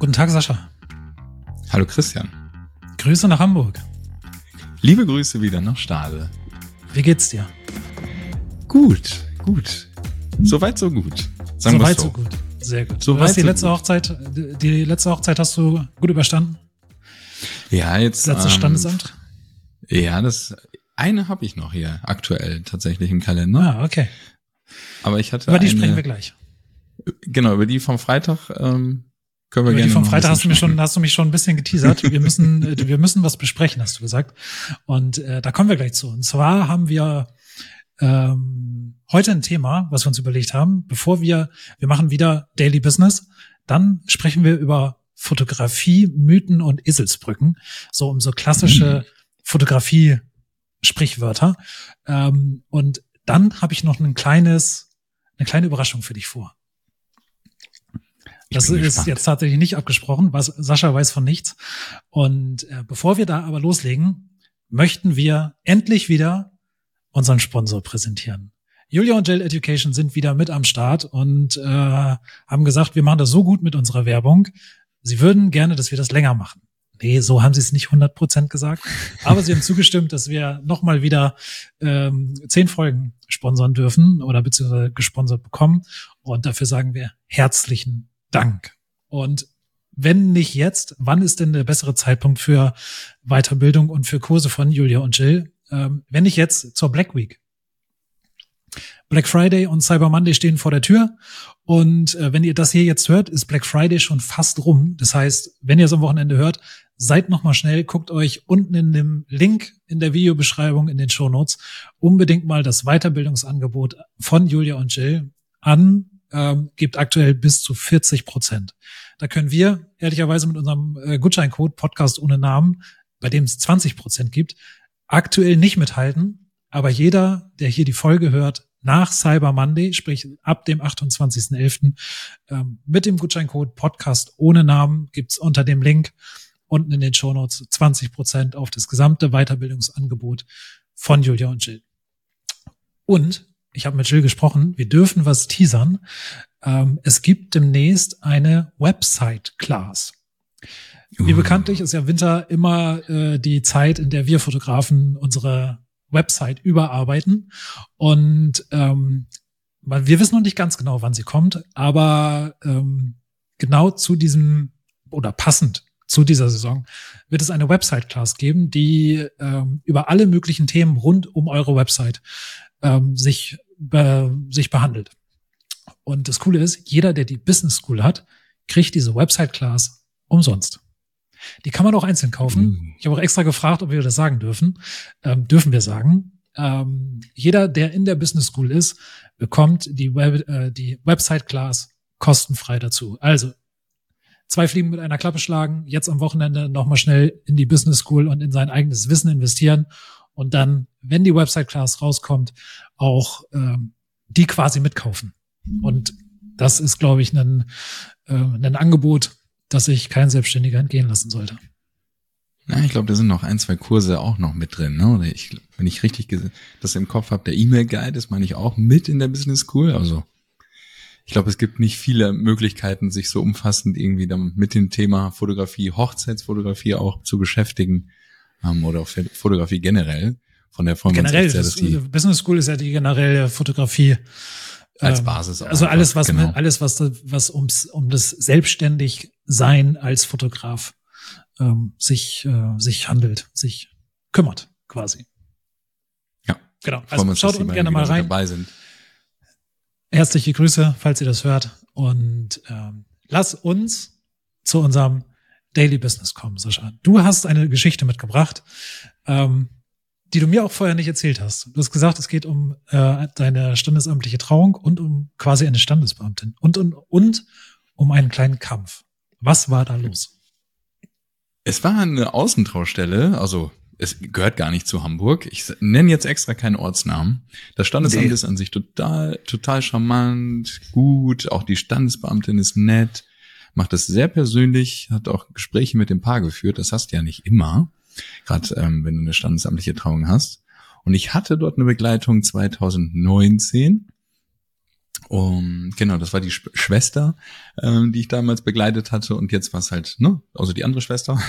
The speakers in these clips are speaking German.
Guten Tag, Sascha. Hallo Christian. Grüße nach Hamburg. Liebe Grüße wieder nach Stade. Wie geht's dir? Gut, gut. Soweit so gut. Sagen Soweit so. so gut. Sehr gut. So hast die letzte gut. Hochzeit, die letzte Hochzeit hast du gut überstanden? Ja, jetzt. Das letzte ähm, Standesamt? Ja, das eine habe ich noch hier aktuell tatsächlich im Kalender. Ah, okay. Aber ich hatte. Über die eine, sprechen wir gleich. Genau, über die vom Freitag ähm, können wir über gerne. Die vom Freitag hast du mich schon, hast du mich schon ein bisschen geteasert. Wir müssen, äh, wir müssen was besprechen, hast du gesagt. Und äh, da kommen wir gleich zu. Und zwar haben wir ähm, heute ein Thema, was wir uns überlegt haben, bevor wir, wir machen wieder Daily Business, dann sprechen wir über Fotografie, Mythen und Eselsbrücken, so um so klassische mhm. Fotografie-Sprichwörter. Ähm, und dann habe ich noch ein kleines, eine kleine Überraschung für dich vor. Das ist gespannt. jetzt tatsächlich nicht abgesprochen, was Sascha weiß von nichts. Und äh, bevor wir da aber loslegen, möchten wir endlich wieder unseren Sponsor präsentieren. Julia und Jill Education sind wieder mit am Start und äh, haben gesagt, wir machen das so gut mit unserer Werbung. Sie würden gerne, dass wir das länger machen. Nee, so haben sie es nicht 100 Prozent gesagt. Aber sie haben zugestimmt, dass wir nochmal wieder ähm, zehn Folgen sponsern dürfen oder beziehungsweise gesponsert bekommen. Und dafür sagen wir herzlichen Dank. Und wenn nicht jetzt, wann ist denn der bessere Zeitpunkt für Weiterbildung und für Kurse von Julia und Jill? Ähm, wenn nicht jetzt zur Black Week. Black Friday und Cyber Monday stehen vor der Tür. Und äh, wenn ihr das hier jetzt hört, ist Black Friday schon fast rum. Das heißt, wenn ihr es am Wochenende hört, seid noch mal schnell, guckt euch unten in dem Link in der Videobeschreibung in den Show Notes unbedingt mal das Weiterbildungsangebot von Julia und Jill an ähm, gibt aktuell bis zu 40 Prozent. Da können wir ehrlicherweise mit unserem äh, Gutscheincode Podcast ohne Namen, bei dem es 20 Prozent gibt, aktuell nicht mithalten. Aber jeder, der hier die Folge hört, nach Cyber Monday, sprich ab dem 28.11. Ähm, mit dem Gutscheincode Podcast ohne Namen gibt's unter dem Link unten in den Show Notes 20 Prozent auf das gesamte Weiterbildungsangebot von Julia und Jill. Und ich habe mit Jill gesprochen, wir dürfen was teasern. Ähm, es gibt demnächst eine Website-Class. Wie uh. bekanntlich ist ja Winter immer äh, die Zeit, in der wir Fotografen unsere Website überarbeiten. Und ähm, wir wissen noch nicht ganz genau, wann sie kommt, aber ähm, genau zu diesem oder passend zu dieser Saison wird es eine Website-Class geben, die ähm, über alle möglichen Themen rund um eure Website ähm, sich, be, sich behandelt. Und das Coole ist, jeder, der die Business School hat, kriegt diese Website-Class umsonst. Die kann man auch einzeln kaufen. Mhm. Ich habe auch extra gefragt, ob wir das sagen dürfen. Ähm, dürfen wir sagen. Ähm, jeder, der in der Business School ist, bekommt die, Web, äh, die Website-Class kostenfrei dazu. Also zwei Fliegen mit einer Klappe schlagen, jetzt am Wochenende nochmal schnell in die Business School und in sein eigenes Wissen investieren und dann, wenn die Website Class rauskommt, auch ähm, die quasi mitkaufen. Und das ist, glaube ich, ein, äh, ein Angebot, das sich kein Selbstständiger entgehen lassen sollte. Ja, ich glaube, da sind noch ein, zwei Kurse auch noch mit drin. Ne? Oder ich, wenn ich richtig das im Kopf habe, der E-Mail-Guide ist, meine ich, auch mit in der Business School. Also ich glaube, es gibt nicht viele Möglichkeiten, sich so umfassend irgendwie dann mit dem Thema Fotografie, Hochzeitsfotografie auch zu beschäftigen ähm, oder auch Fotografie generell. Von der Form generell, sehr, die Business School ist ja die generelle Fotografie als ähm, Basis. Also alles, was genau. alles, was was ums um das selbstständig sein als Fotograf ähm, sich äh, sich handelt, sich kümmert, quasi. Ja. Genau. Also schaut unten gerne mal rein. Dabei sind. Herzliche Grüße, falls ihr das hört. Und ähm, lass uns zu unserem Daily Business kommen, Sascha. Du hast eine Geschichte mitgebracht, ähm, die du mir auch vorher nicht erzählt hast. Du hast gesagt, es geht um äh, deine standesamtliche Trauung und um quasi eine Standesbeamtin und, und, und um einen kleinen Kampf. Was war da los? Es war eine Außentraustelle, also es gehört gar nicht zu Hamburg. Ich nenne jetzt extra keinen Ortsnamen. Das Standesamt nee. ist an sich total, total charmant, gut. Auch die Standesbeamtin ist nett macht das sehr persönlich, hat auch Gespräche mit dem Paar geführt. Das hast du ja nicht immer, gerade ähm, wenn du eine standesamtliche Trauung hast. Und ich hatte dort eine Begleitung 2019 Um, genau, das war die Sch Schwester, ähm, die ich damals begleitet hatte. Und jetzt war es halt, ne, also die andere Schwester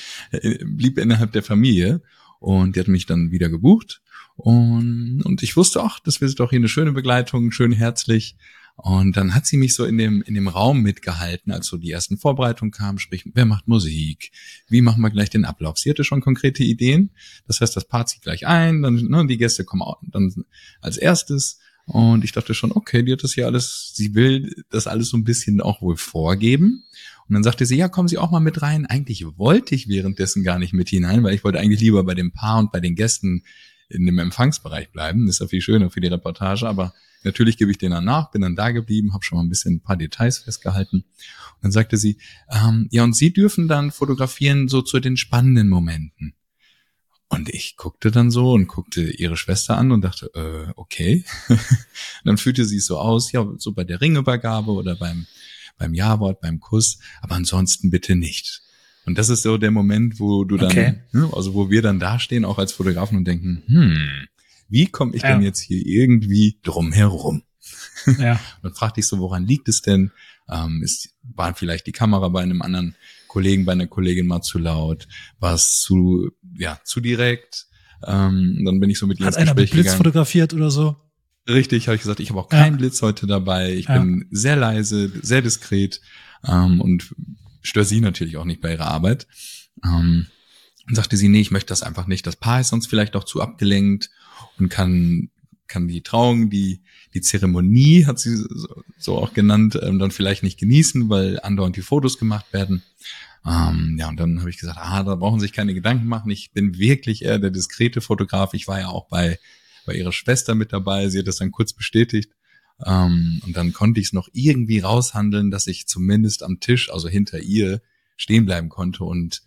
blieb innerhalb der Familie. Und die hat mich dann wieder gebucht. Und, und ich wusste auch, das wird doch hier eine schöne Begleitung, schön herzlich und dann hat sie mich so in dem, in dem Raum mitgehalten, als so die ersten Vorbereitungen kamen, sprich, wer macht Musik? Wie machen wir gleich den Ablauf? Sie hatte schon konkrete Ideen. Das heißt, das Paar zieht gleich ein, dann, ne, die Gäste kommen auch, dann als erstes. Und ich dachte schon, okay, die hat das hier alles, sie will das alles so ein bisschen auch wohl vorgeben. Und dann sagte sie, ja, kommen Sie auch mal mit rein. Eigentlich wollte ich währenddessen gar nicht mit hinein, weil ich wollte eigentlich lieber bei dem Paar und bei den Gästen in dem Empfangsbereich bleiben. Das ist ja viel schöner für die Reportage, aber Natürlich gebe ich denen dann nach, bin dann da geblieben, habe schon mal ein bisschen ein paar Details festgehalten. Und dann sagte sie, ähm, ja, und Sie dürfen dann fotografieren so zu den spannenden Momenten. Und ich guckte dann so und guckte ihre Schwester an und dachte, äh, okay. dann fühlte sie es so aus, ja, so bei der Ringübergabe oder beim, beim Ja-Wort, beim Kuss, aber ansonsten bitte nicht. Und das ist so der Moment, wo du dann, okay. ne, also wo wir dann dastehen, auch als Fotografen und denken, hm, wie komme ich ja. denn jetzt hier irgendwie drum herum? Ja. dann fragte ich so, woran liegt es denn? Ähm, ist, war vielleicht die Kamera bei einem anderen Kollegen, bei einer Kollegin mal zu laut? War es zu, ja, zu direkt? Ähm, dann bin ich so mit ihr Hat einer mit Blitz gegangen. fotografiert oder so? Richtig, habe ich gesagt, ich habe auch keinen ja. Blitz heute dabei. Ich ja. bin sehr leise, sehr diskret ähm, und störe sie natürlich auch nicht bei ihrer Arbeit. Ähm, und sagte sie, nee, ich möchte das einfach nicht. Das Paar ist sonst vielleicht auch zu abgelenkt und kann kann die Trauung, die die Zeremonie hat sie so, auch genannt, ähm, dann vielleicht nicht genießen, weil andauernd die Fotos gemacht werden. Ähm, ja, und dann habe ich gesagt, ah, da brauchen sich keine Gedanken machen. Ich bin wirklich eher der diskrete Fotograf. Ich war ja auch bei bei ihrer Schwester mit dabei. Sie hat das dann kurz bestätigt. Ähm, und dann konnte ich es noch irgendwie raushandeln, dass ich zumindest am Tisch, also hinter ihr, stehen bleiben konnte und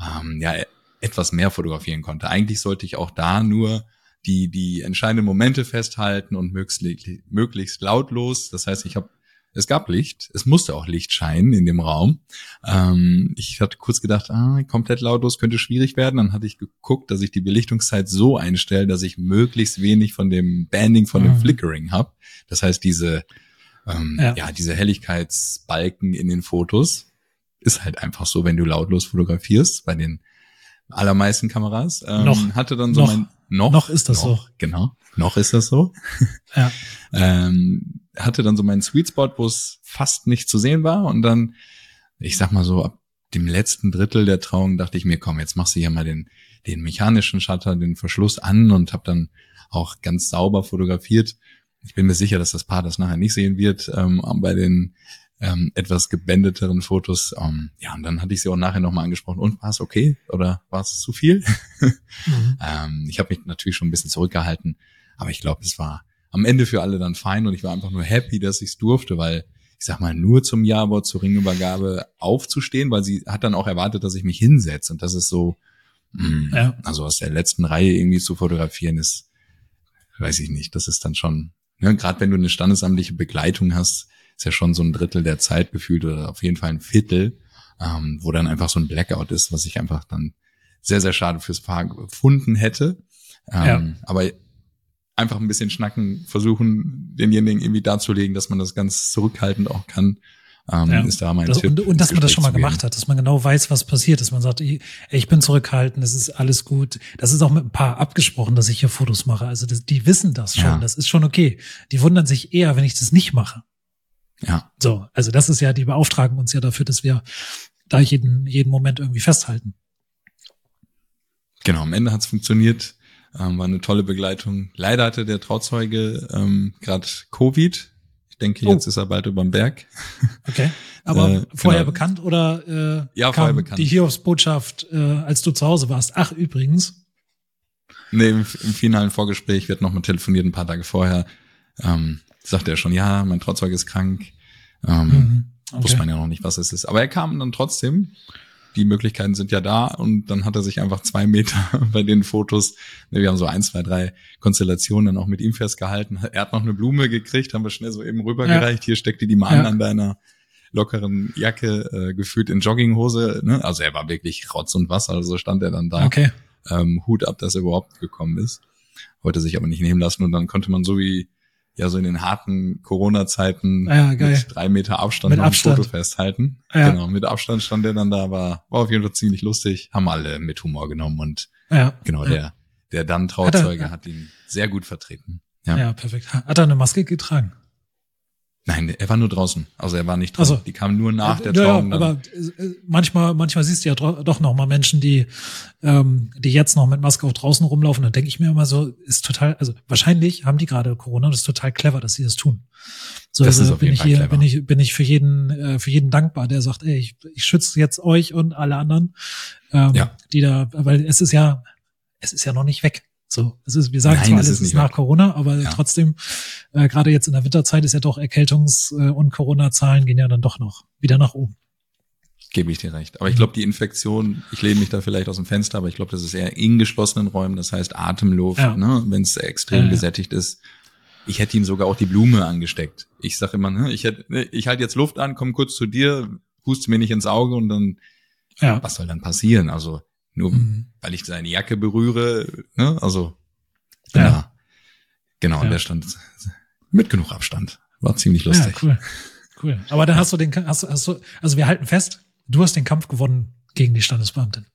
ähm, ja etwas mehr fotografieren konnte. Eigentlich sollte ich auch da nur die, die entscheidenden Momente festhalten und möglichst, möglichst lautlos. Das heißt, ich habe es gab Licht, es musste auch Licht scheinen in dem Raum. Ähm, ich hatte kurz gedacht, ah, komplett lautlos könnte schwierig werden. Dann hatte ich geguckt, dass ich die Belichtungszeit so einstelle, dass ich möglichst wenig von dem Banding, von dem mhm. Flickering habe. Das heißt, diese, ähm, ja. ja, diese Helligkeitsbalken in den Fotos ist halt einfach so, wenn du lautlos fotografierst. Bei den allermeisten Kameras. Ähm, noch, hatte dann so noch, mein noch, noch ist das noch, so. Genau, noch ist das so. Ja. ähm, hatte dann so meinen Sweet Spot, wo es fast nicht zu sehen war und dann, ich sag mal so ab dem letzten Drittel der Trauung dachte ich mir, komm, jetzt machst du hier mal den den mechanischen Shutter, den Verschluss an und habe dann auch ganz sauber fotografiert. Ich bin mir sicher, dass das Paar das nachher nicht sehen wird ähm, bei den ähm, etwas gebändeteren Fotos. Ähm, ja, und dann hatte ich sie auch nachher nochmal angesprochen. Und war es okay oder war es zu viel? mhm. ähm, ich habe mich natürlich schon ein bisschen zurückgehalten, aber ich glaube, es war am Ende für alle dann fein und ich war einfach nur happy, dass ich es durfte, weil ich sag mal, nur zum Jawort zur Ringübergabe aufzustehen, weil sie hat dann auch erwartet, dass ich mich hinsetze. Und das ist so, mh, mm, ja. also aus der letzten Reihe irgendwie zu fotografieren, ist, weiß ich nicht, das ist dann schon, ne, gerade wenn du eine standesamtliche Begleitung hast, ist ja schon so ein Drittel der Zeit gefühlt oder auf jeden Fall ein Viertel, ähm, wo dann einfach so ein Blackout ist, was ich einfach dann sehr, sehr schade fürs Fahren gefunden hätte. Ähm, ja. Aber einfach ein bisschen schnacken, versuchen, denjenigen irgendwie darzulegen, dass man das ganz zurückhaltend auch kann. Ähm, ja. ist da mein das, Tipp. Und, und dass man das schon mal gemacht hat, dass man genau weiß, was passiert, dass man sagt, ich, ich bin zurückhaltend, es ist alles gut. Das ist auch mit ein paar abgesprochen, dass ich hier Fotos mache. Also das, die wissen das schon, ja. das ist schon okay. Die wundern sich eher, wenn ich das nicht mache. Ja. So, also das ist ja, die beauftragen uns ja dafür, dass wir da jeden, jeden Moment irgendwie festhalten. Genau, am Ende hat's funktioniert. Ähm, war eine tolle Begleitung. Leider hatte der Trauzeuge ähm, gerade Covid. Ich denke, jetzt oh. ist er bald über den Berg. Okay. Aber äh, vorher genau. bekannt oder äh, ja, vorher bekannt. die Hiobsbotschaft, äh, als du zu Hause warst? Ach, übrigens. Nee, im, im finalen Vorgespräch wird noch mal telefoniert ein paar Tage vorher. Ähm, sagte er schon, ja, mein Trauzeuge ist krank. Ähm, mhm. okay. Wusste man ja noch nicht, was es ist. Aber er kam dann trotzdem. Die Möglichkeiten sind ja da und dann hat er sich einfach zwei Meter bei den Fotos, ne, wir haben so ein, zwei, drei Konstellationen dann auch mit ihm festgehalten. Er hat noch eine Blume gekriegt, haben wir schnell so eben rübergereicht. Ja. Hier steckte die mal ja. an an deiner lockeren Jacke, äh, gefühlt in Jogginghose. Ne? Also er war wirklich Rotz und Wasser, also stand er dann da. Okay. Ähm, Hut ab, dass er überhaupt gekommen ist. Wollte sich aber nicht nehmen lassen und dann konnte man so wie ja so in den harten Corona-Zeiten Ja, geil. mit drei Meter Abstand Mit Abstand. Foto festhalten. Ja. Genau, mit Abstand stand der dann da, war, war auf jeden Fall ziemlich lustig, haben alle mit Humor genommen und Ja. genau, ja. der, der dann Hat Trauzeuge er- hat ihn sehr gut vertreten. Ja. Ja. perfekt. Hat er eine Maske getragen? Nein, er war nur draußen. Also er war nicht drin. Ach so. Die kamen nur nach der ja, ja, Trauung. dann. aber äh, manchmal, manchmal siehst du ja doch noch mal Menschen, die, ähm, die jetzt noch mit Maske auch draußen rumlaufen. Dann denke ich mir immer so, ist total, also wahrscheinlich haben die gerade Corona. Das ist total clever, dass sie das tun. So Das ist also auf bin jeden ich Fall hier, clever. bin ich, bin ich für jeden, äh, für jeden dankbar, der sagt, ey, ich, ich schütze jetzt euch und alle anderen, ähm, Ja. die da, weil es ist ja, es ist ja noch nicht weg. So, es ist, wir sagen zwar es alles ist ist nach weg. Corona, aber Ja. trotzdem, äh, gerade jetzt in der Winterzeit ist ja doch Erkältungs- äh, und Corona-Zahlen gehen ja dann doch noch wieder nach oben. Gebe ich dir recht. Mhm. Aber ich glaube, die Infektion, ich lehne mich da vielleicht aus dem Fenster, aber ich glaube, das ist eher in geschlossenen Räumen, das heißt Atemluft, Ja. ne, wenn es extrem Ja, gesättigt ist. Ich hätte ihm sogar auch die Blume angesteckt. Ich sage immer, ne, ich hätte, ne, ich halte jetzt Luft an, komm kurz zu dir, huste mir nicht ins Auge und dann, Ja. was soll dann passieren? Also nur Mhm. weil ich seine Jacke berühre, ne, also bin Ja. da. Genau, Ja. und der stand mit genug Abstand. War ziemlich Ja, lustig. cool. Cool. Aber dann hast du den, hast, du- hast du, also wir halten fest, du hast den Kampf gewonnen gegen die Standesbeamtin.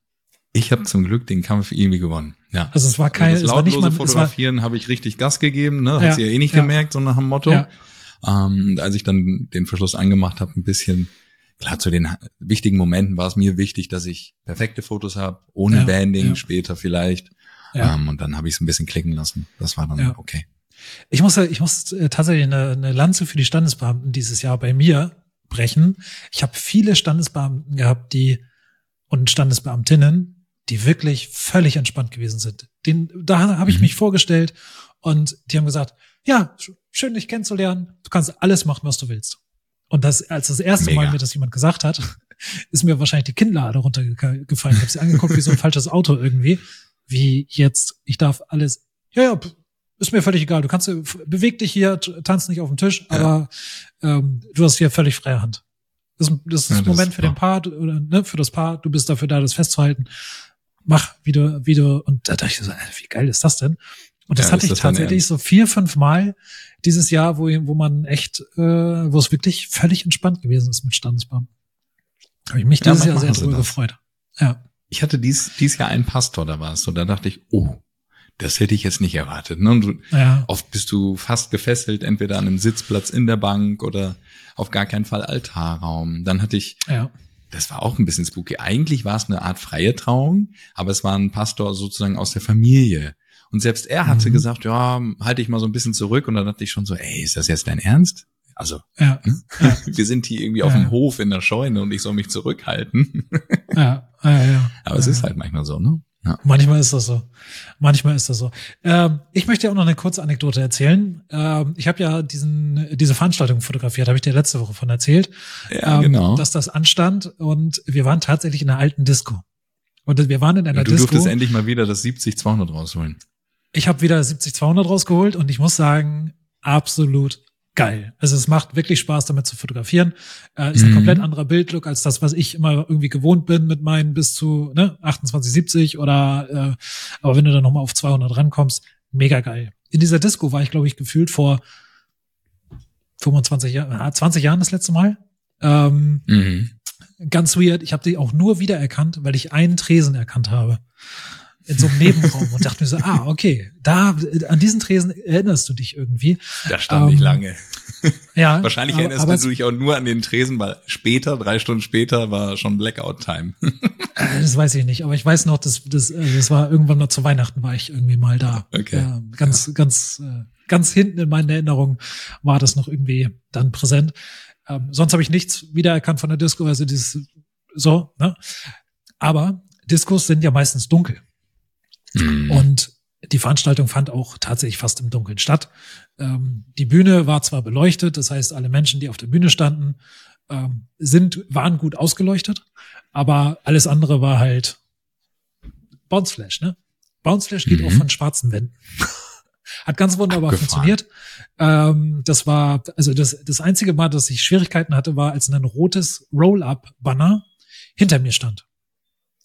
Ich habe zum Glück den Kampf irgendwie gewonnen. Ja. Also es war kein, das war nicht lautlose mal, Fotografieren habe ich richtig Gas gegeben, ne? Hat Ja, sie ja eh nicht ja. gemerkt, so nach dem Motto. Ja. Ähm, und als ich dann den Verschluss angemacht habe, ein bisschen, klar, zu den wichtigen Momenten war es mir wichtig, dass ich perfekte Fotos habe, ohne Ja, Banding, ja. später vielleicht. Ja. Ähm, und dann habe ich es ein bisschen klicken lassen. Das war dann Ja. okay. ich muss, ich muss äh, tatsächlich eine, eine Lanze für die Standesbeamten dieses Jahr bei mir brechen. Ich habe viele Standesbeamten gehabt, die und Standesbeamtinnen, die wirklich völlig entspannt gewesen sind. Den, da habe ich Mhm. mich vorgestellt und die haben gesagt, ja, sch- schön dich kennenzulernen. Du kannst alles machen, was du willst. Und das, als das erste Mal Mega. mir das jemand gesagt hat, ist mir wahrscheinlich die Kinnlade runtergefallen. Ich habe sie angeguckt wie so ein falsches Auto irgendwie. Wie jetzt, ich darf alles, ja, ja, ist mir völlig egal. Du kannst, beweg dich hier, tanz nicht auf dem Tisch, Ja. aber ähm, du hast hier völlig freie Hand. Das, ist- das ist Ja, ein das Moment ist für den. Paar oder ne, für das Paar. Du bist dafür da, das festzuhalten. Mach, wie du, wie du. Und da dachte ich so, äh, wie geil ist das denn? Und das Ja, hatte ich das tatsächlich so vier, fünf Mal dieses Jahr, wo, wo man echt, äh, wo es wirklich völlig entspannt gewesen ist mit Standesbeamten. Habe ich mich Ja, dieses Jahr sehr drüber gefreut. Ja. Ich hatte dies, dies Jahr einen Pastor, da war es so, da dachte ich, oh, das hätte ich jetzt nicht erwartet. Ne? Und du, Ja. Oft bist du fast gefesselt, entweder an einem Sitzplatz in der Bank oder auf gar keinen Fall Altarraum. Dann hatte ich, Ja. das war auch ein bisschen spooky. Eigentlich war es eine Art freie Trauung, aber es war ein Pastor sozusagen aus der Familie. Und selbst er hatte Mhm. gesagt, ja, halte ich mal so ein bisschen zurück. Und dann dachte ich schon so, ey, ist das jetzt dein Ernst? Also, Ja. Ja. wir sind hier irgendwie Ja. auf dem Hof in der Scheune und ich soll mich zurückhalten. Ja. Ja. ja. aber es ja. ist halt manchmal so, ne? Ja. Manchmal ist das so. Manchmal ist das so. Ähm, ich möchte auch noch eine kurze Anekdote erzählen. Ähm, ich habe ja diesen, diese Veranstaltung fotografiert, habe ich dir letzte Woche von erzählt, Ja, ähm, genau. dass das anstand und wir waren tatsächlich in einer alten Disco. Und wir waren in einer du Disco. durftest endlich mal wieder das 70-200 rausholen. Ich habe wieder 70-200 rausgeholt und ich muss sagen, absolut geil. Also es macht wirklich Spaß, damit zu fotografieren. Äh, ist ein Mhm. komplett anderer Bildlook als das, was ich immer irgendwie gewohnt bin mit meinen bis zu ne, 28, 70 oder äh, aber wenn du dann nochmal auf 200 rankommst, mega geil. In dieser Disco war ich, glaube ich, gefühlt vor 25 Jahren, ah, 20 Jahren das letzte Mal. Ähm, Mhm. ganz weird. Ich habe die auch nur wiedererkannt, weil ich einen Tresen erkannt habe. In so einem Nebenraum und dachte mir so, ah, okay, da, an diesen Tresen erinnerst du dich irgendwie. Da stand ich Ähm, lange. Ja. Wahrscheinlich aber, erinnerst aber du dich auch nur an den Tresen, weil später, drei Stunden später, war schon Blackout-Time. Äh, Das weiß ich nicht, aber ich weiß noch, dass das, äh, das war irgendwann mal zu Weihnachten war ich irgendwie mal da. Okay. Äh, ganz, ganz, äh, ganz hinten in meinen Erinnerungen war das noch irgendwie dann präsent. Ähm, sonst habe ich nichts wiedererkannt von der Disco, also dieses so, ne? Aber Discos sind ja meistens dunkel. Mhm. Und die Veranstaltung fand auch tatsächlich fast im Dunkeln statt. Ähm, die Bühne war zwar beleuchtet, das heißt, alle Menschen, die auf der Bühne standen, ähm, sind, waren gut ausgeleuchtet, aber alles andere war halt Bounce Flash, ne? Bounce Flash geht Mhm. auch von schwarzen Wänden. Hat ganz wunderbar Abgefahren. funktioniert. Ähm, das war, also das, das einzige Mal, dass ich Schwierigkeiten hatte, war, als ein rotes Roll-Up-Banner hinter mir stand.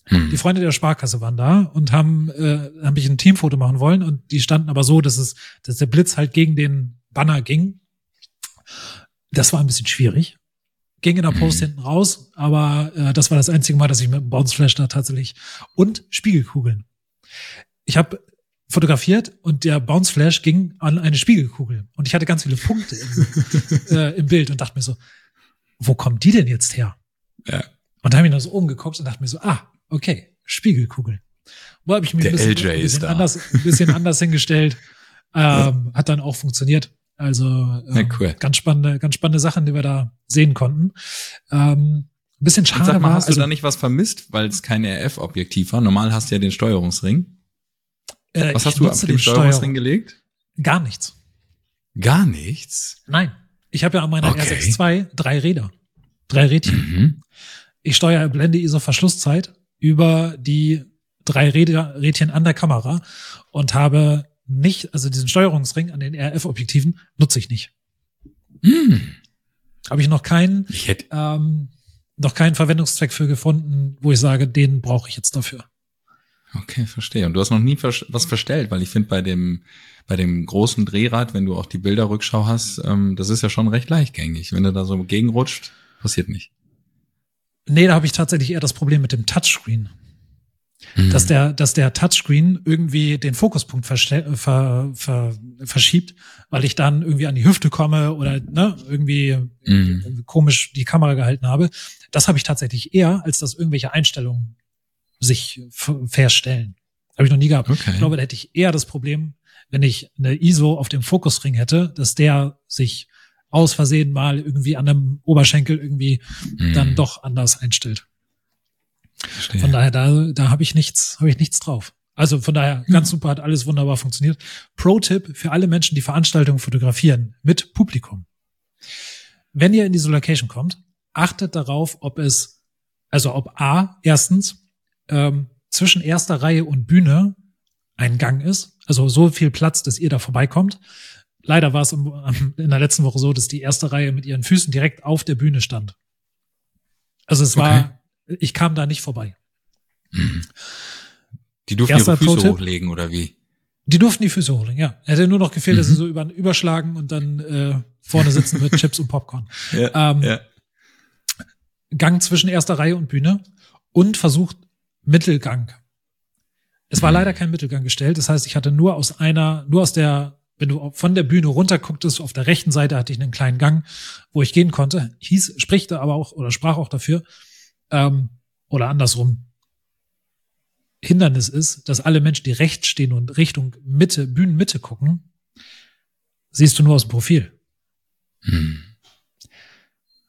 Die Freunde der Sparkasse waren da und haben, äh, habe ich ein Teamfoto machen wollen und die standen aber so, dass es, dass der Blitz halt gegen den Banner ging. Das war ein bisschen schwierig. Ging in der Post Mhm. hinten raus, aber äh, das war das einzige Mal, dass ich mit dem Bounce Flash da tatsächlich und Spiegelkugeln. Ich habe fotografiert und der Bounce Flash ging an eine Spiegelkugel und ich hatte ganz viele Punkte im, äh, im Bild und dachte mir so, wo kommen die denn jetzt her? Ja. Und da habe ich noch so umgeguckt und dachte mir so, ah, okay, Spiegelkugel. Wo habe ich mich Der ein bisschen, LJ ein ist bisschen da. anders, ein bisschen anders hingestellt. Ähm, Hat dann auch funktioniert. Also ähm, Ja, cool. ganz spannende, ganz spannende Sachen, die wir da sehen konnten. Ähm, ein bisschen schade sag mal, war, hast also, du da nicht was vermisst, weil es kein RF-Objektiv war? Normal hast du ja den Steuerungsring. äh, Was hast du auf nutze dem Steuerungsring gelegt? Gar nichts. Gar nichts. Nein. Ich habe ja an meiner Okay. R6 II drei Räder. Drei Rädchen. Mhm. Ich steuere Blende ISO Verschlusszeit über die drei Räder, Rädchen an der Kamera und habe nicht, also diesen Steuerungsring an den RF-Objektiven nutze ich nicht. Hm. Habe ich noch keinen, Ich hätte, ähm, noch keinen Verwendungszweck für gefunden, wo ich sage, den brauche ich jetzt dafür. okay, verstehe. Und du hast noch nie was verstellt, weil ich finde bei dem, bei dem großen Drehrad, wenn du auch die Bilderrückschau hast, ähm, das ist ja schon recht leichtgängig. Wenn du da so gegenrutscht, passiert nicht. Nee, da habe ich tatsächlich eher das Problem mit dem Touchscreen. dass der, dass der Touchscreen irgendwie den Fokuspunkt ver, ver, verschiebt, weil ich dann irgendwie an die Hüfte komme oder ne, irgendwie Mhm. komisch die Kamera gehalten habe. Das habe ich tatsächlich eher, als dass irgendwelche Einstellungen sich verstellen. Habe ich noch nie gehabt. Okay. Ich glaube, da hätte ich eher das Problem, wenn ich eine ISO auf dem Fokusring hätte, dass der sich aus Versehen mal irgendwie an einem Oberschenkel irgendwie Mhm. dann doch anders einstellt. Verstehe. Von daher, da, da habe ich nichts, habe ich nichts drauf. Also von daher, ganz super, hat alles wunderbar funktioniert. Pro-Tipp für alle Menschen, die Veranstaltungen fotografieren mit Publikum. Wenn ihr in diese Location kommt, achtet darauf, ob es, also ob A, erstens, ähm, zwischen erster Reihe und Bühne ein Gang ist, also so viel Platz, dass ihr da vorbeikommt. Leider war es in der letzten Woche so, dass die erste Reihe mit ihren Füßen direkt auf der Bühne stand. Also es war, ich kam da nicht vorbei. Die durften Erster ihre Füße hochlegen oder wie? Die durften die Füße holen, ja. Hätte nur noch gefehlt, dass Mhm. sie so über, überschlagen und dann äh, vorne sitzen mit Chips und Popcorn. Ja, Ähm, ja. Gang zwischen erster Reihe und Bühne und versucht Mittelgang. Es war Mhm. leider kein Mittelgang gestellt. Das heißt, ich hatte nur aus einer, nur aus der, wenn du von der Bühne runter gucktest, auf der rechten Seite hatte ich einen kleinen Gang, wo ich gehen konnte. Hieß, sprichte aber auch oder sprach auch dafür, ähm, oder andersrum. Hindernis ist, dass alle Menschen, die rechts stehen und Richtung Mitte, Bühnenmitte gucken, siehst du nur aus dem Profil. Hm.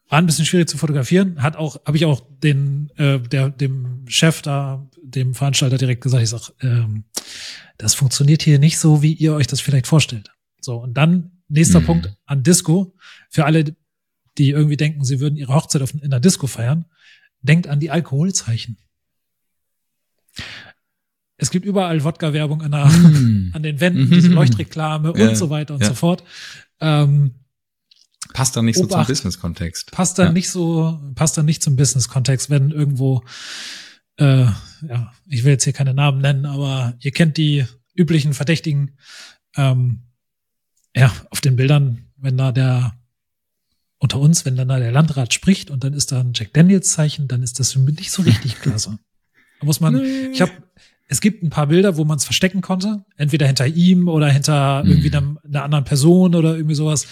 War ein bisschen schwierig zu fotografieren. Hat auch, habe ich auch den, äh, der, dem Chef da, dem Veranstalter direkt gesagt, ich sag, ähm, das funktioniert hier nicht so, wie ihr euch das vielleicht vorstellt. So, und dann nächster Mhm. Punkt an Disco. Für alle, die irgendwie denken, sie würden ihre Hochzeit auf, in der Disco feiern, denkt an die Alkoholzeichen. Es gibt überall Wodka-Werbung an, der- Hm. an den Wänden, Mhm. diese Leuchtreklame Ja, und so weiter und ja. so fort. Ähm, Passt dann nicht so Obacht. zum Business-Kontext. passt dann Ja. nicht so, passt dann nicht zum Business-Kontext, wenn irgendwo, äh, ja, ich will jetzt hier keine Namen nennen, aber ihr kennt die üblichen Verdächtigen, ähm, ja, auf den Bildern, wenn da der, unter uns, wenn dann da der Landrat spricht und dann ist da ein Jack Daniels Zeichen, dann ist das für mich nicht so richtig klasse. Da muss man, ich habe, es gibt ein paar Bilder, wo man es verstecken konnte, entweder hinter ihm oder hinter Mhm. irgendwie einer anderen Person oder irgendwie sowas.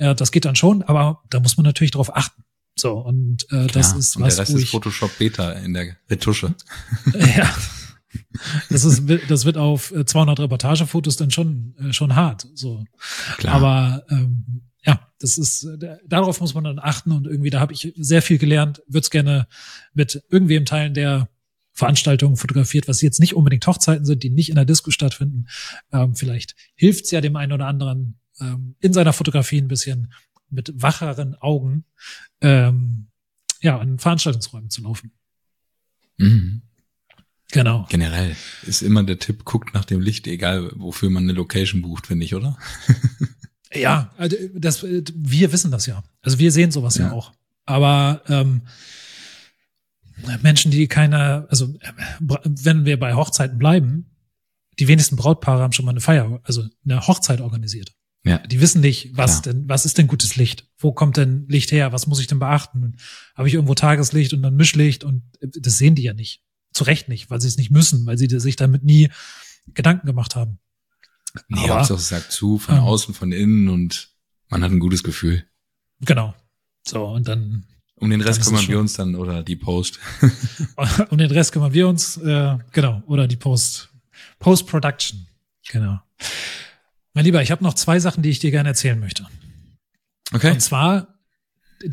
Ja, das geht dann schon, aber da muss man natürlich drauf achten. So, und äh, das Klar. ist und was, der Rest ist Photoshop Beta in der Retusche. ja, das ist, das wird auf äh, 200 Reportagefotos dann schon, äh, schon hart, so. Klar. Aber ähm, ja, das ist äh, darauf muss man dann achten und irgendwie da habe ich sehr viel gelernt. Würde es gerne mit irgendwem teilen, der Veranstaltungen fotografiert, was jetzt nicht unbedingt Hochzeiten sind, die nicht in der Disco stattfinden. Ähm, vielleicht hilft es ja dem einen oder anderen ähm, in seiner Fotografie ein bisschen mit wacheren Augen ähm, ja an Veranstaltungsräumen zu laufen. Mhm. Genau. Generell ist immer der Tipp, guckt nach dem Licht, egal wofür man eine Location bucht, finde ich, oder? Ja, also das, äh, wir wissen das ja. Also wir sehen sowas ja, Ja. auch. Aber ähm, Menschen, die keine, also äh, wenn wir bei Hochzeiten bleiben, die wenigsten Brautpaare haben schon mal eine Feier, also eine Hochzeit organisiert. Ja. Die wissen nicht, was Klar. denn, was ist denn gutes Licht? Wo kommt denn Licht her? Was muss ich denn beachten? Habe ich irgendwo Tageslicht und dann Mischlicht? Und das sehen die ja nicht. Zu Recht nicht, weil sie es nicht müssen, weil sie sich damit nie Gedanken gemacht haben. Nee, Aber, Hauptsache es sagt zu, von ähm, außen, von innen und man hat ein gutes Gefühl. Genau. So, und dann. Um den Rest kümmern wir uns dann oder die Post. um den Rest kümmern wir uns, äh, genau, oder die Post. Post-Production. Genau. Mein Lieber, ich habe noch zwei Sachen, die ich dir gerne erzählen möchte. Okay. Und zwar,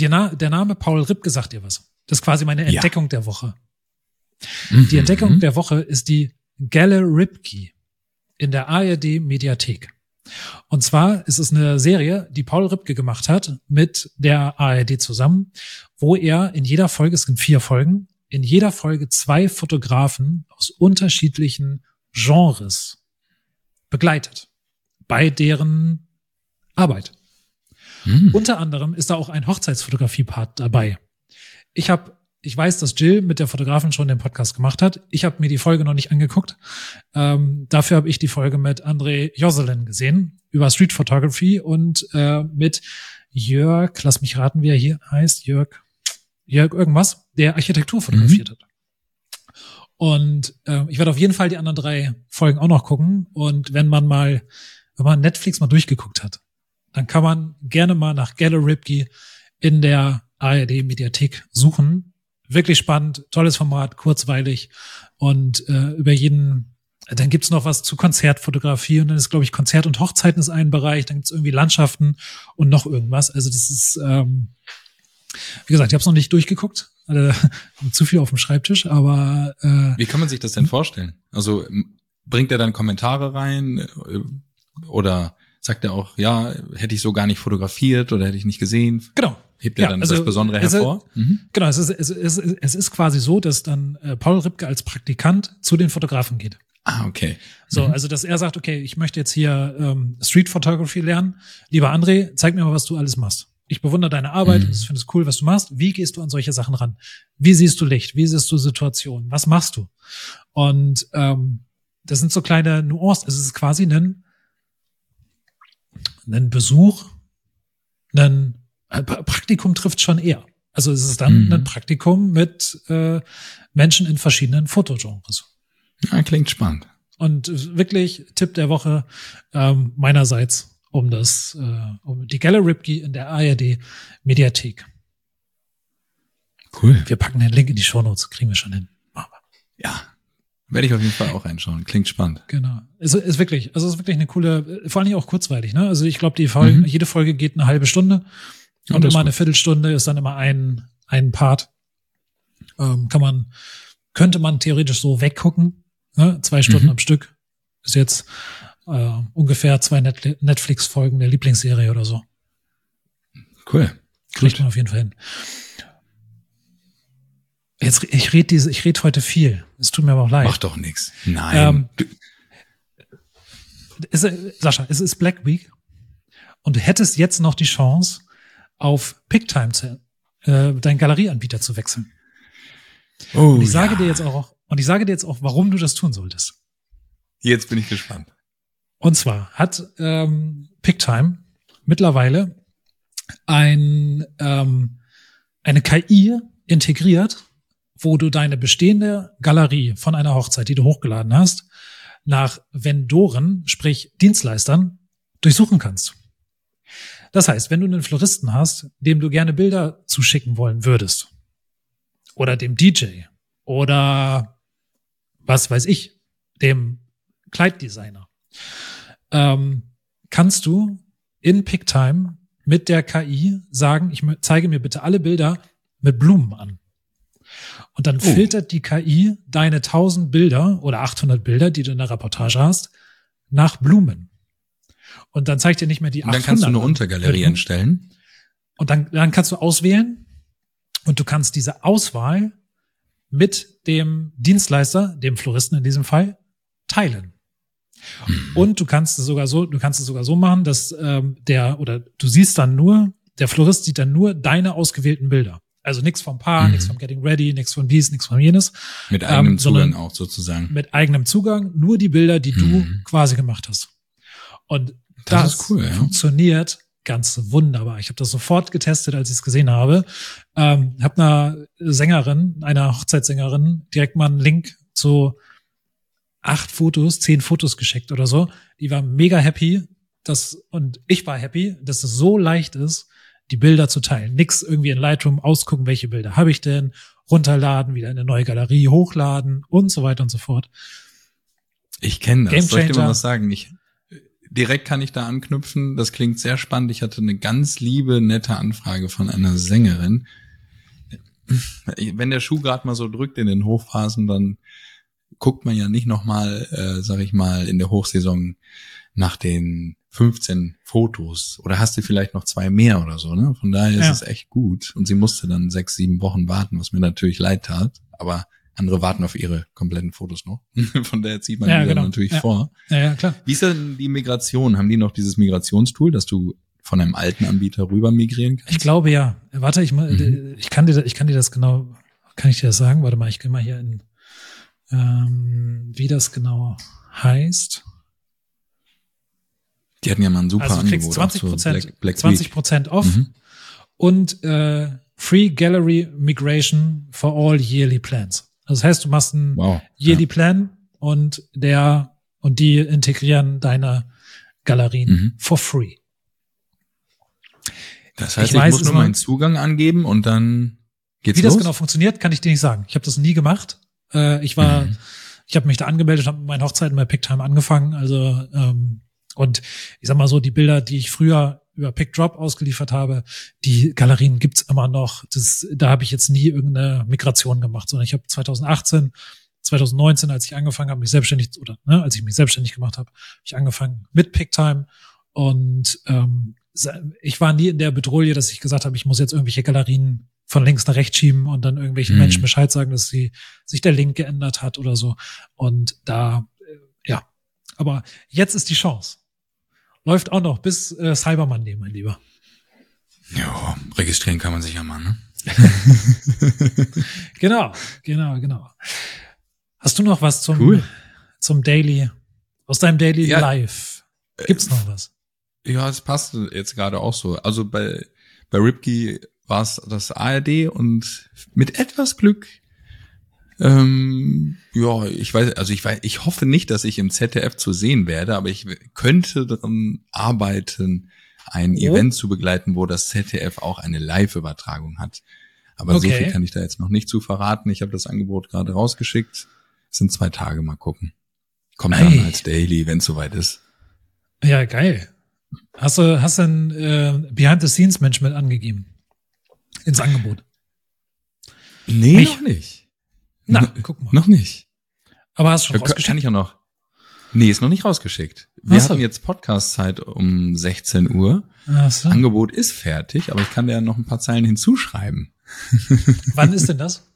Na der Name Paul Ripp sagt dir was. Das ist quasi meine Entdeckung ja. der Woche. Mhm. Die Entdeckung der Woche ist die Galle Ripke in der ARD Mediathek. Und zwar ist es eine Serie, die Paul Ripke gemacht hat mit der ARD zusammen, wo er in jeder Folge, es sind vier Folgen, in jeder Folge zwei Fotografen aus unterschiedlichen Genres begleitet bei deren Arbeit. Hm. Unter anderem ist da auch ein Hochzeitsfotografie-Part dabei. Ich habe ich weiß, dass Jill mit der Fotografin schon den Podcast gemacht hat. Ich habe mir die Folge noch nicht angeguckt. Ähm, dafür habe ich die Folge mit André Joselin gesehen über Street Photography und äh, mit Jörg, lass mich raten, wie er hier heißt, Jörg, Jörg irgendwas, der Architektur fotografiert mhm. hat. Und äh, ich werde auf jeden Fall die anderen drei Folgen auch noch gucken. Und wenn man mal, wenn man Netflix mal durchgeguckt hat, dann kann man gerne mal nach Gallo Ripke in der ARD Mediathek suchen wirklich spannend, tolles Format, kurzweilig und äh, über jeden dann gibt's noch was zu Konzertfotografie und dann ist, glaube ich, Konzert und Hochzeiten ist ein Bereich, dann gibt's irgendwie Landschaften und noch irgendwas. Also das ist, ähm, wie gesagt, ich habe es noch nicht durchgeguckt, also, zu viel auf dem Schreibtisch, aber äh, Wie kann man sich das denn vorstellen? Also bringt er dann Kommentare rein äh, oder sagt er auch, ja, hätte ich so gar nicht fotografiert oder hätte ich nicht gesehen? Genau, Hebt er ja, dann also, das Besondere hervor? Es, mhm. Genau, es ist, es, ist, es ist quasi so, dass dann äh, Paul Ripke als Praktikant zu den Fotografen geht. Ah, okay. So, mhm. also dass er sagt, okay, ich möchte jetzt hier ähm, Street Photography lernen. Lieber André, zeig mir mal, was du alles machst. Ich bewundere deine Arbeit, mhm. ich finde es cool, was du machst. Wie gehst du an solche Sachen ran? Wie siehst du Licht? Wie siehst du Situationen? Was machst du? Und ähm, das sind so kleine Nuancen. Es ist quasi ein, ein Besuch, ein äh, Praktikum trifft schon eher. Also es ist dann mhm. ein Praktikum mit äh, Menschen in verschiedenen Fotogenres. Ja, klingt spannend. Und wirklich Tipp der Woche ähm, meinerseits um das, äh, um die Ripke in der ARD Mediathek. Cool. Wir packen den Link in die Shownotes, kriegen wir schon hin. Ja, werde ich auf jeden Fall auch reinschauen. Klingt spannend. Genau. Es ist wirklich, also es ist wirklich eine coole, vor allem auch kurzweilig, ne? Also ich glaube, die Folge, mhm. jede Folge geht eine halbe Stunde. Und immer eine Viertelstunde ist dann immer ein, ein Part. Ähm, kann man, könnte man theoretisch so weggucken. Ne? Zwei Stunden mhm. am Stück. Ist jetzt äh, ungefähr zwei Net Netflix-Folgen der Lieblingsserie oder so. Cool. Kriegt Gut. man auf jeden Fall hin. Jetzt, ich rede diese, ich rede heute viel. Es tut mir aber auch leid. Macht doch nichts. Nein. Ähm, ist, Sascha, es ist Black Week und du hättest jetzt noch die Chance, auf PickTime zu, äh, deinen Galerieanbieter zu wechseln. Oh, und ich sage ja. dir jetzt auch, und ich sage dir jetzt auch, warum du das tun solltest. Jetzt bin ich gespannt. Und zwar hat ähm, PickTime mittlerweile ein, ähm, eine KI integriert, wo du deine bestehende Galerie von einer Hochzeit, die du hochgeladen hast, nach Vendoren, sprich Dienstleistern, durchsuchen kannst. Das heißt, wenn du einen Floristen hast, dem du gerne Bilder zuschicken wollen würdest, oder dem DJ, oder was weiß ich, dem Kleiddesigner, ähm, kannst du in PickTime mit der KI sagen, ich zeige mir bitte alle Bilder mit Blumen an. Und dann oh. filtert die KI deine 1000 Bilder oder 800 Bilder, die du in der Reportage hast, nach Blumen. Und dann zeigt dir nicht mehr die 800. Und dann kannst du eine Untergalerie entstellen. Und dann, dann kannst du auswählen und du kannst diese Auswahl mit dem Dienstleister, dem Floristen in diesem Fall, teilen. Hm. Und du kannst es sogar so, du kannst es sogar so machen, dass ähm, der oder du siehst dann nur, der Florist sieht dann nur deine ausgewählten Bilder. Also nichts vom Paar, mhm. nichts vom Getting Ready, nichts von dies, nichts von jenes. Mit eigenem ähm, Zugang auch sozusagen. Mit eigenem Zugang, nur die Bilder, die mhm. du quasi gemacht hast. Und Das, das cool, ja. funktioniert ganz wunderbar. Ich habe das sofort getestet, als ich es gesehen habe. Ähm, habe einer Sängerin, einer Hochzeitssängerin, direkt mal einen Link zu acht Fotos, zehn Fotos geschickt oder so. Die war mega happy, dass, und ich war happy, dass es so leicht ist, die Bilder zu teilen. Nix irgendwie in Lightroom ausgucken, welche Bilder habe ich denn, runterladen, wieder in eine neue Galerie hochladen und so weiter und so fort. Ich kenne das. Soll ich dir mal was sagen? Ich, direkt kann ich da anknüpfen. Das klingt sehr spannend. Ich hatte eine ganz liebe, nette Anfrage von einer Sängerin. Wenn der Schuh gerade mal so drückt in den Hochphasen, dann guckt man ja nicht nochmal, äh, sag ich mal, in der Hochsaison nach den 15 Fotos oder hast du vielleicht noch zwei mehr oder so, ne? Von daher ist ja. es echt gut. Und sie musste dann sechs, sieben Wochen warten, was mir natürlich leid tat. Aber andere warten auf ihre kompletten Fotos noch. Von daher zieht man ja, die genau. natürlich ja. vor. Ja, ja, klar. Wie ist denn die Migration? Haben die noch dieses Migrationstool, dass du von einem alten Anbieter rüber migrieren kannst? Ich glaube ja. Warte, ich, mhm. ich kann dir, ich kann dir das genau, kann ich dir das sagen? Warte mal, ich gehe mal hier in, ähm, wie das genau heißt. Die hatten ja mal ein super also Angebot. 20 Prozent, 20 Prozent off mhm. und äh, Free Gallery Migration for all yearly plans. Das heißt, du machst einen wow, yearly ja. Plan und der und die integrieren deine Galerien mhm. for free. Das heißt, ich, ich weiß, muss nur meinen Zugang angeben und dann geht's Wie los? das genau funktioniert, kann ich dir nicht sagen. Ich habe das nie gemacht. Äh, ich war, mhm. ich habe mich da angemeldet, habe meine Hochzeiten bei Picktime angefangen. Also ähm, und ich sag mal so, die Bilder, die ich früher über PickDrop ausgeliefert habe, die Galerien gibt's immer noch. Das, da habe ich jetzt nie irgendeine Migration gemacht, sondern ich habe 2018, 2019, als ich angefangen habe, mich selbstständig oder ne, als ich mich selbstständig gemacht habe, habe ich angefangen mit Picktime und ähm, ich war nie in der Bedrohung, dass ich gesagt habe, ich muss jetzt irgendwelche Galerien von links nach rechts schieben und dann irgendwelchen mhm. Menschen Bescheid sagen, dass sie sich der Link geändert hat oder so. Und da, äh, ja. Aber jetzt ist die Chance. Läuft auch noch bis äh, Cyber Monday, mein Lieber. Ja, registrieren kann man sich ja mal, ne? genau, genau, genau. Hast du noch was zum, cool. zum Daily, aus deinem Daily ja, Life? Gibt's noch was? Ja, es passt jetzt gerade auch so. Also bei, bei Ripkey war es das ARD und mit etwas Glück ähm, ja, ich weiß, also ich weiß, ich hoffe nicht, dass ich im ZDF zu sehen werde, aber ich könnte daran arbeiten, ein oh. Event zu begleiten, wo das ZDF auch eine Live-Übertragung hat. Aber okay. so viel kann ich da jetzt noch nicht zu verraten. Ich habe das Angebot gerade rausgeschickt. Es sind zwei Tage, mal gucken. Kommt Ei. dann als Daily, wenn es soweit ist. Ja, geil. Hast du, hast du ein äh, Behind-the-Scenes-Mensch mit angegeben? Ins Angebot? Nee, nicht? noch nicht. Na, no, guck mal. Noch nicht. Aber hast du schon ja, rausgeschickt? Kann ich auch noch. Nee, ist noch nicht rausgeschickt. Wir hatten jetzt Podcast-Zeit um 16 Uhr. Ach so. Angebot ist fertig, aber ich kann dir noch ein paar Zeilen hinzuschreiben. Wann ist denn das?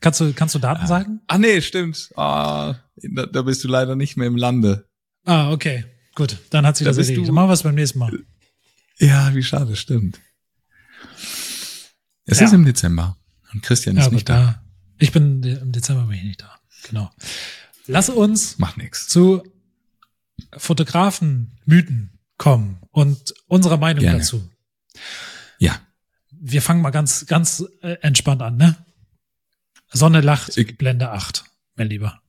Kannst du, kannst du Daten sagen? Ah, nee, stimmt. Ah, da, da bist du leider nicht mehr im Lande. Ah, okay. Gut, dann hat sich da das erledigt. Machen wir es beim nächsten Mal. Ja, wie schade, stimmt. Es ja. ist im Dezember und Christian ist ja, nicht da. Ich bin im Dezember bin ich nicht da. Genau. Lass uns Macht nix. zu Fotografenmythen kommen und unserer Meinung Gerne. dazu. Ja. Wir fangen mal ganz, ganz äh, entspannt an, ne? Sonne lacht, ich, Blende 8, mein Lieber.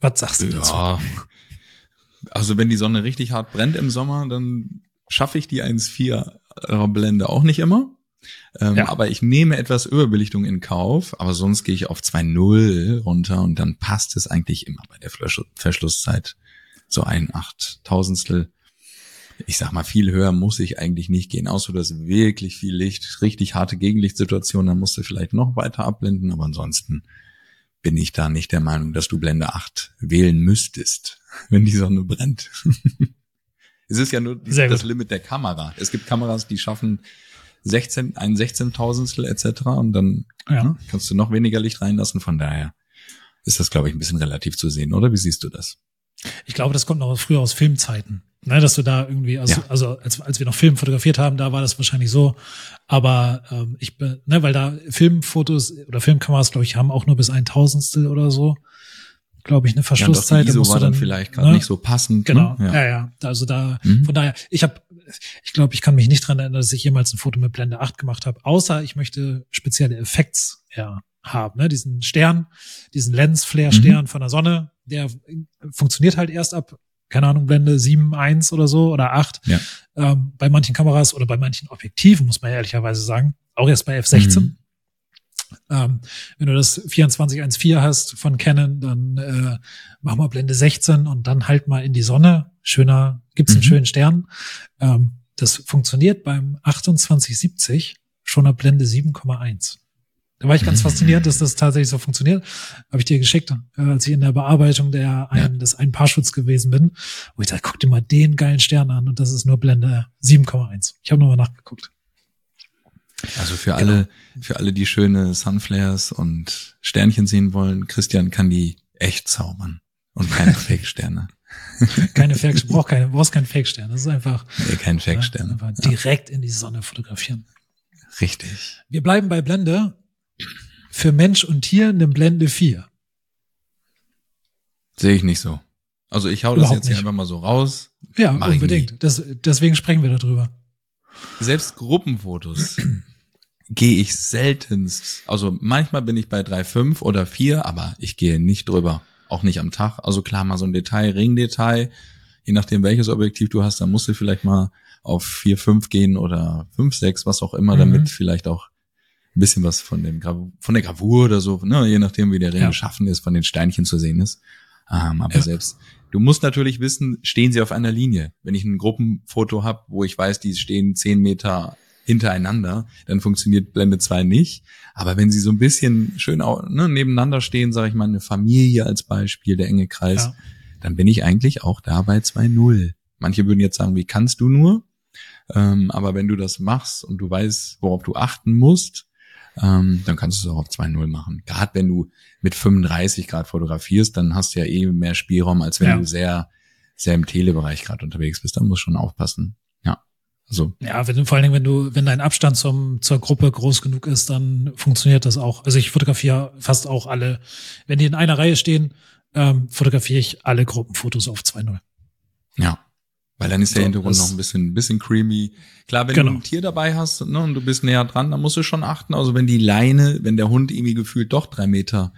Was sagst du ja. dazu? Also wenn die Sonne richtig hart brennt im Sommer, dann schaffe ich die 1,4 Blende auch nicht immer. Ähm, ja. Aber ich nehme etwas Überbelichtung in Kauf, aber sonst gehe ich auf 2.0 runter und dann passt es eigentlich immer bei der Verschlusszeit. So ein Achttausendstel. Ich sag mal, viel höher muss ich eigentlich nicht gehen, außer dass wirklich viel Licht, richtig harte Gegenlichtsituation, dann musst du vielleicht noch weiter abblenden, aber ansonsten bin ich da nicht der Meinung, dass du Blende 8 wählen müsstest, wenn die Sonne brennt. es ist ja nur das Limit der Kamera. Es gibt Kameras, die schaffen 16, ein Sechzehntausendstel etc. Und dann ja. ne, kannst du noch weniger Licht reinlassen. Von daher ist das, glaube ich, ein bisschen relativ zu sehen, oder? Wie siehst du das? Ich glaube, das kommt noch früher aus Filmzeiten. Ne, dass du da irgendwie, also, ja. also als, als wir noch Film fotografiert haben, da war das wahrscheinlich so. Aber ähm, ich bin, ne, weil da Filmfotos oder Filmkameras, glaube ich, haben auch nur bis ein Tausendstel oder so. glaube ich, eine Verschlusszeit. Ja, da musst war du dann vielleicht gerade ne? nicht so passend. Genau, ne? ja. ja, ja. Also da, mhm. von daher, ich habe, ich glaube, ich kann mich nicht dran erinnern, dass ich jemals ein Foto mit Blende 8 gemacht habe, außer ich möchte spezielle Effekts ja, haben. Ne? Diesen Stern, diesen Lens-Flare-Stern mhm. von der Sonne, der funktioniert halt erst ab keine Ahnung, Blende 7, 1 oder so oder 8. Ja. Ähm, bei manchen Kameras oder bei manchen Objektiven, muss man ehrlicherweise sagen. Auch erst bei F16. Mhm. Ähm, wenn du das 2414 hast von Canon, dann äh, mach mal Blende 16 und dann halt mal in die Sonne. Schöner, gibt's einen mhm. schönen Stern. Ähm, das funktioniert beim 2870 schon ab Blende 7,1. Da war ich ganz fasziniert, dass das tatsächlich so funktioniert. Habe ich dir geschickt, äh, als ich in der Bearbeitung der ein, ja. des ein Paar Schutz gewesen bin, wo ich dachte, guck dir mal den geilen Stern an und das ist nur Blende 7,1. Ich habe nochmal nachgeguckt. Also für genau. alle, für alle, die schöne Sunflares und Sternchen sehen wollen, Christian kann die echt zaubern und keine Fake-Sterne. keine Fake, braucht keine, brauchst keinen Fake-Stern. Das ist einfach. Nee, kein Fake-Stern. Ja, direkt in die Sonne fotografieren. Richtig. Wir bleiben bei Blende für Mensch und Tier eine Blende 4. Sehe ich nicht so. Also ich hau das jetzt hier einfach mal so raus. Ja, Mach unbedingt. Das, deswegen sprechen wir darüber. Selbst Gruppenfotos gehe ich seltenst. Also manchmal bin ich bei 3,5 oder 4, aber ich gehe nicht drüber. Auch nicht am Tag. Also klar, mal so ein Detail, Ringdetail. Je nachdem, welches Objektiv du hast, dann musst du vielleicht mal auf 4, 5 gehen oder 5, 6, was auch immer, mhm. damit vielleicht auch ein bisschen was von dem Grav von der Gravur oder so, ne, je nachdem wie der Ring ja. geschaffen ist, von den Steinchen zu sehen ist. Ähm, aber ja. selbst du musst natürlich wissen, stehen sie auf einer Linie. Wenn ich ein Gruppenfoto habe, wo ich weiß, die stehen zehn Meter hintereinander, dann funktioniert Blende 2 nicht. Aber wenn sie so ein bisschen schön ne, nebeneinander stehen, sage ich mal, eine Familie als Beispiel, der enge Kreis, ja. dann bin ich eigentlich auch da bei 2.0. Manche würden jetzt sagen, wie kannst du nur? Ähm, aber wenn du das machst und du weißt, worauf du achten musst, ähm, dann kannst du es auch auf 2.0 machen. Gerade wenn du mit 35 Grad fotografierst, dann hast du ja eh mehr Spielraum, als wenn ja. du sehr, sehr im Telebereich gerade unterwegs bist. Da musst du schon aufpassen. Ja. Also. Ja, wenn du, vor allen Dingen, wenn du, wenn dein Abstand zum, zur Gruppe groß genug ist, dann funktioniert das auch. Also ich fotografiere fast auch alle, wenn die in einer Reihe stehen, ähm, fotografiere ich alle Gruppenfotos auf 2.0. Ja. Weil dann ist der so, Hintergrund noch ein bisschen, ein bisschen creamy. Klar, wenn genau. du ein Tier dabei hast ne, und du bist näher dran, dann musst du schon achten. Also wenn die Leine, wenn der Hund irgendwie gefühlt doch drei Meter,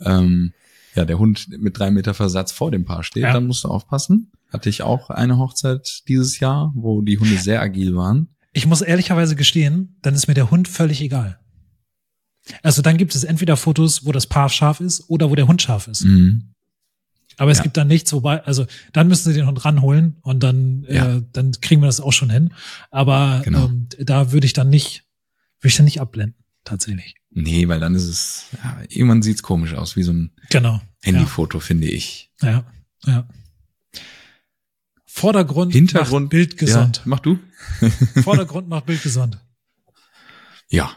ähm, ja, der Hund mit drei Meter Versatz vor dem Paar steht, ja. dann musst du aufpassen. Hatte ich auch eine Hochzeit dieses Jahr, wo die Hunde sehr agil waren. Ich muss ehrlicherweise gestehen, dann ist mir der Hund völlig egal. Also dann gibt es entweder Fotos, wo das Paar scharf ist oder wo der Hund scharf ist. Mhm. Aber es ja. gibt dann nichts, wobei, also dann müssen sie den Hund ranholen und dann, ja. äh, dann kriegen wir das auch schon hin. Aber genau. ähm, da würde ich dann nicht, würde ich dann nicht abblenden, tatsächlich. Nee, weil dann ist es, ja, irgendwann sieht's komisch aus, wie so ein genau. Handyfoto, ja. finde ich. Ja, ja. Vordergrund Hintergrund, macht Bild gesund. Ja, mach du. Vordergrund macht Bild gesund. Ja.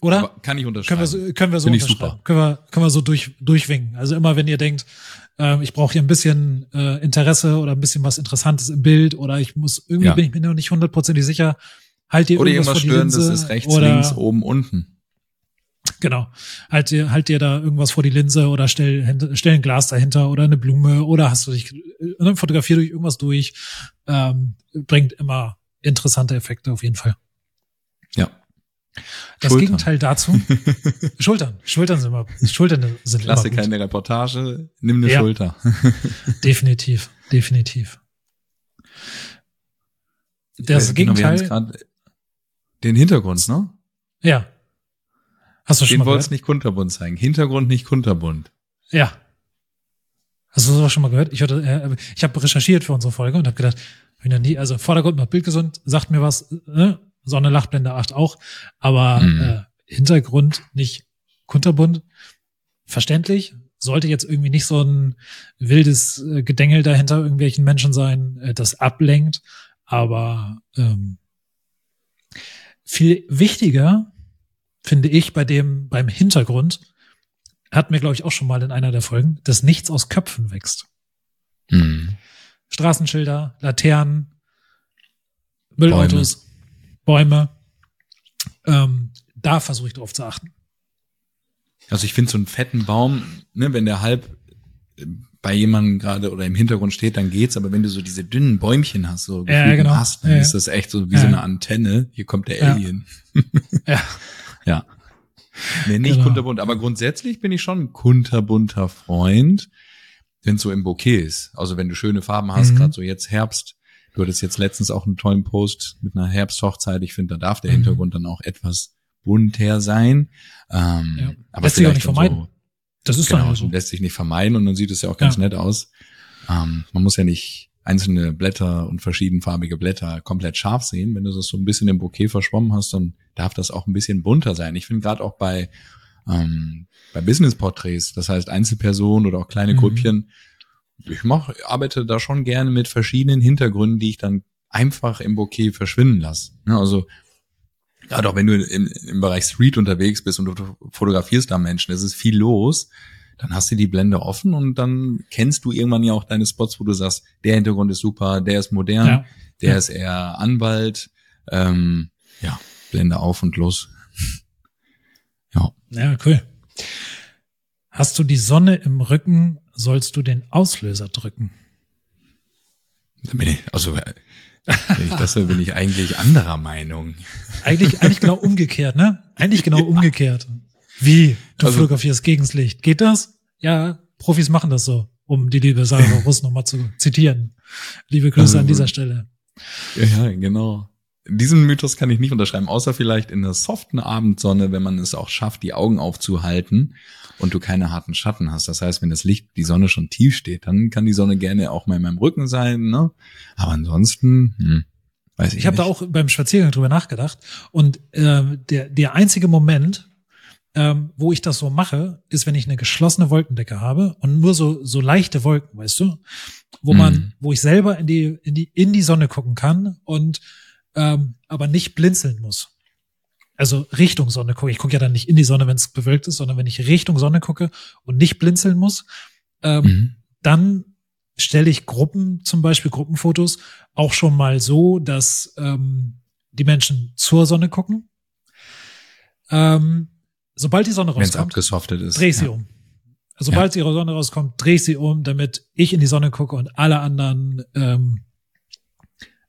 Oder? Aber kann ich unterschreiben. Können wir so, können wir so unterschreiben. Können wir, können wir so durch, durchwinken. Also immer, wenn ihr denkt, äh, ich brauche hier ein bisschen äh, Interesse oder ein bisschen was Interessantes im Bild oder ich muss, irgendwie ja. bin ich mir noch nicht hundertprotzig sicher, halt dir oder irgendwas, irgendwas vor die Linse. ist rechts, oder, links, oben, unten. Genau. Halt dir, halt dir da irgendwas vor die Linse oder stell, stell ein Glas dahinter oder eine Blume oder hast du dich, äh, fotografier durch irgendwas durch. Ähm, bringt immer interessante Effekte auf jeden Fall. Ja. Das Schultern. Gegenteil dazu. Schultern. Schultern sind immer, Schultern sind Klasse immer gut. keine Reportage, nimm eine ja. Schulter. definitiv, definitiv. Das äh, Gegenteil. Genau, den Hintergrund, ne? Ja. Hast du schon Den wolltest nicht kunterbunt zeigen. Hintergrund nicht kunterbunt. Ja. Hast du sowas schon mal gehört? Ich, hatte, äh, ich habe recherchiert für unsere Folge und habe gedacht, wenn ja nie, also Vordergrund macht Bild gesund, sagt mir was, äh, Sonne, Lachblende 8 auch, aber mhm. äh, Hintergrund nicht kunterbunt. Verständlich. Sollte jetzt irgendwie nicht so ein wildes äh, Gedengel dahinter irgendwelchen Menschen sein, äh, das ablenkt. Aber ähm, viel wichtiger finde ich bei dem, beim Hintergrund, hatten wir, glaube ich, auch schon mal in einer der Folgen, dass nichts aus Köpfen wächst. Mhm. Straßenschilder, Laternen, Müllautos, Bäume. Ähm, da versuche ich drauf zu achten. Also ich finde so einen fetten Baum, ne, wenn der halb bei jemandem gerade oder im Hintergrund steht, dann geht's. Aber wenn du so diese dünnen Bäumchen hast, so ja, genau. hast, dann ja, ist das echt so wie ja. so eine Antenne. Hier kommt der Alien. Ja. ja. Nee, nicht Genau. kunterbunt. Aber grundsätzlich bin ich schon ein kunterbunter Freund, wenn es so im Bouquet ist. Also wenn du schöne Farben hast, Mhm. gerade so jetzt Herbst. Du hattest jetzt letztens auch einen tollen Post mit einer Herbsthochzeit. Ich finde, da darf der Mhm. Hintergrund dann auch etwas bunter sein. Ähm, Ja. Aber Lässt sich auch nicht vermeiden. So, Das ist genau, dann so. lässt sich nicht vermeiden und dann sieht es ja auch ganz Ja. nett aus. Ähm, man muss ja nicht einzelne Blätter und verschiedenfarbige Blätter komplett scharf sehen. Wenn du das so ein bisschen im Bouquet verschwommen hast, dann darf das auch ein bisschen bunter sein. Ich finde gerade auch bei ähm, bei Business-Porträts, das heißt Einzelpersonen oder auch kleine Mhm. Grüppchen, ich mach, arbeite da schon gerne mit verschiedenen Hintergründen, die ich dann einfach im Bouquet verschwinden lasse. Ne, also gerade auch wenn du im, im Bereich Street unterwegs bist und du fotografierst da Menschen, es ist viel los, dann hast du die Blende offen und dann kennst du irgendwann ja auch deine Spots, wo du sagst, der Hintergrund ist super, der ist modern, Ja. der Ja. ist eher Anwalt, ähm, ja, Blende auf und los. Ja, Ja, cool. Hast du die Sonne im Rücken, sollst du den Auslöser drücken. da bin ich, also wenn ich das bin ich eigentlich anderer Meinung. Eigentlich, eigentlich genau umgekehrt, ne? Eigentlich genau umgekehrt. Wie? Du Also- fotografierst gegens Licht. Geht das? Ja, Profis machen das so, um die liebe Sarah Russ nochmal zu zitieren. Liebe Grüße an Also- dieser Stelle. Ja, genau. Diesen Mythos kann ich nicht unterschreiben, außer vielleicht in der soften Abendsonne, wenn man es auch schafft, die Augen aufzuhalten und du keine harten Schatten hast. Das heißt, wenn das Licht, die Sonne schon tief steht, dann kann die Sonne gerne auch mal in meinem Rücken sein, ne? Aber ansonsten, hm, weiß ich, Ich habe da nicht. auch beim Spaziergang drüber nachgedacht. Und äh, der, der einzige Moment, ähm, wo ich das so mache, ist, wenn ich eine geschlossene Wolkendecke habe und nur so, so leichte Wolken, weißt du, wo man, Mhm. wo ich selber in die, in die, in die Sonne gucken kann und ähm, aber nicht blinzeln muss. Also Richtung Sonne gucke. Ich gucke ja dann nicht in die Sonne, wenn es bewölkt ist, sondern wenn ich Richtung Sonne gucke und nicht blinzeln muss, ähm, Mhm. dann stelle ich Gruppen, zum Beispiel Gruppenfotos, auch schon mal so, dass ähm, die Menschen zur Sonne gucken. Ähm, sobald die Sonne rauskommt, abgesoftet ist. drehe ich sie ja. um. Also Sobald die Sonne rauskommt, drehe ich sie um, damit ich in die Sonne gucke und alle anderen, ähm,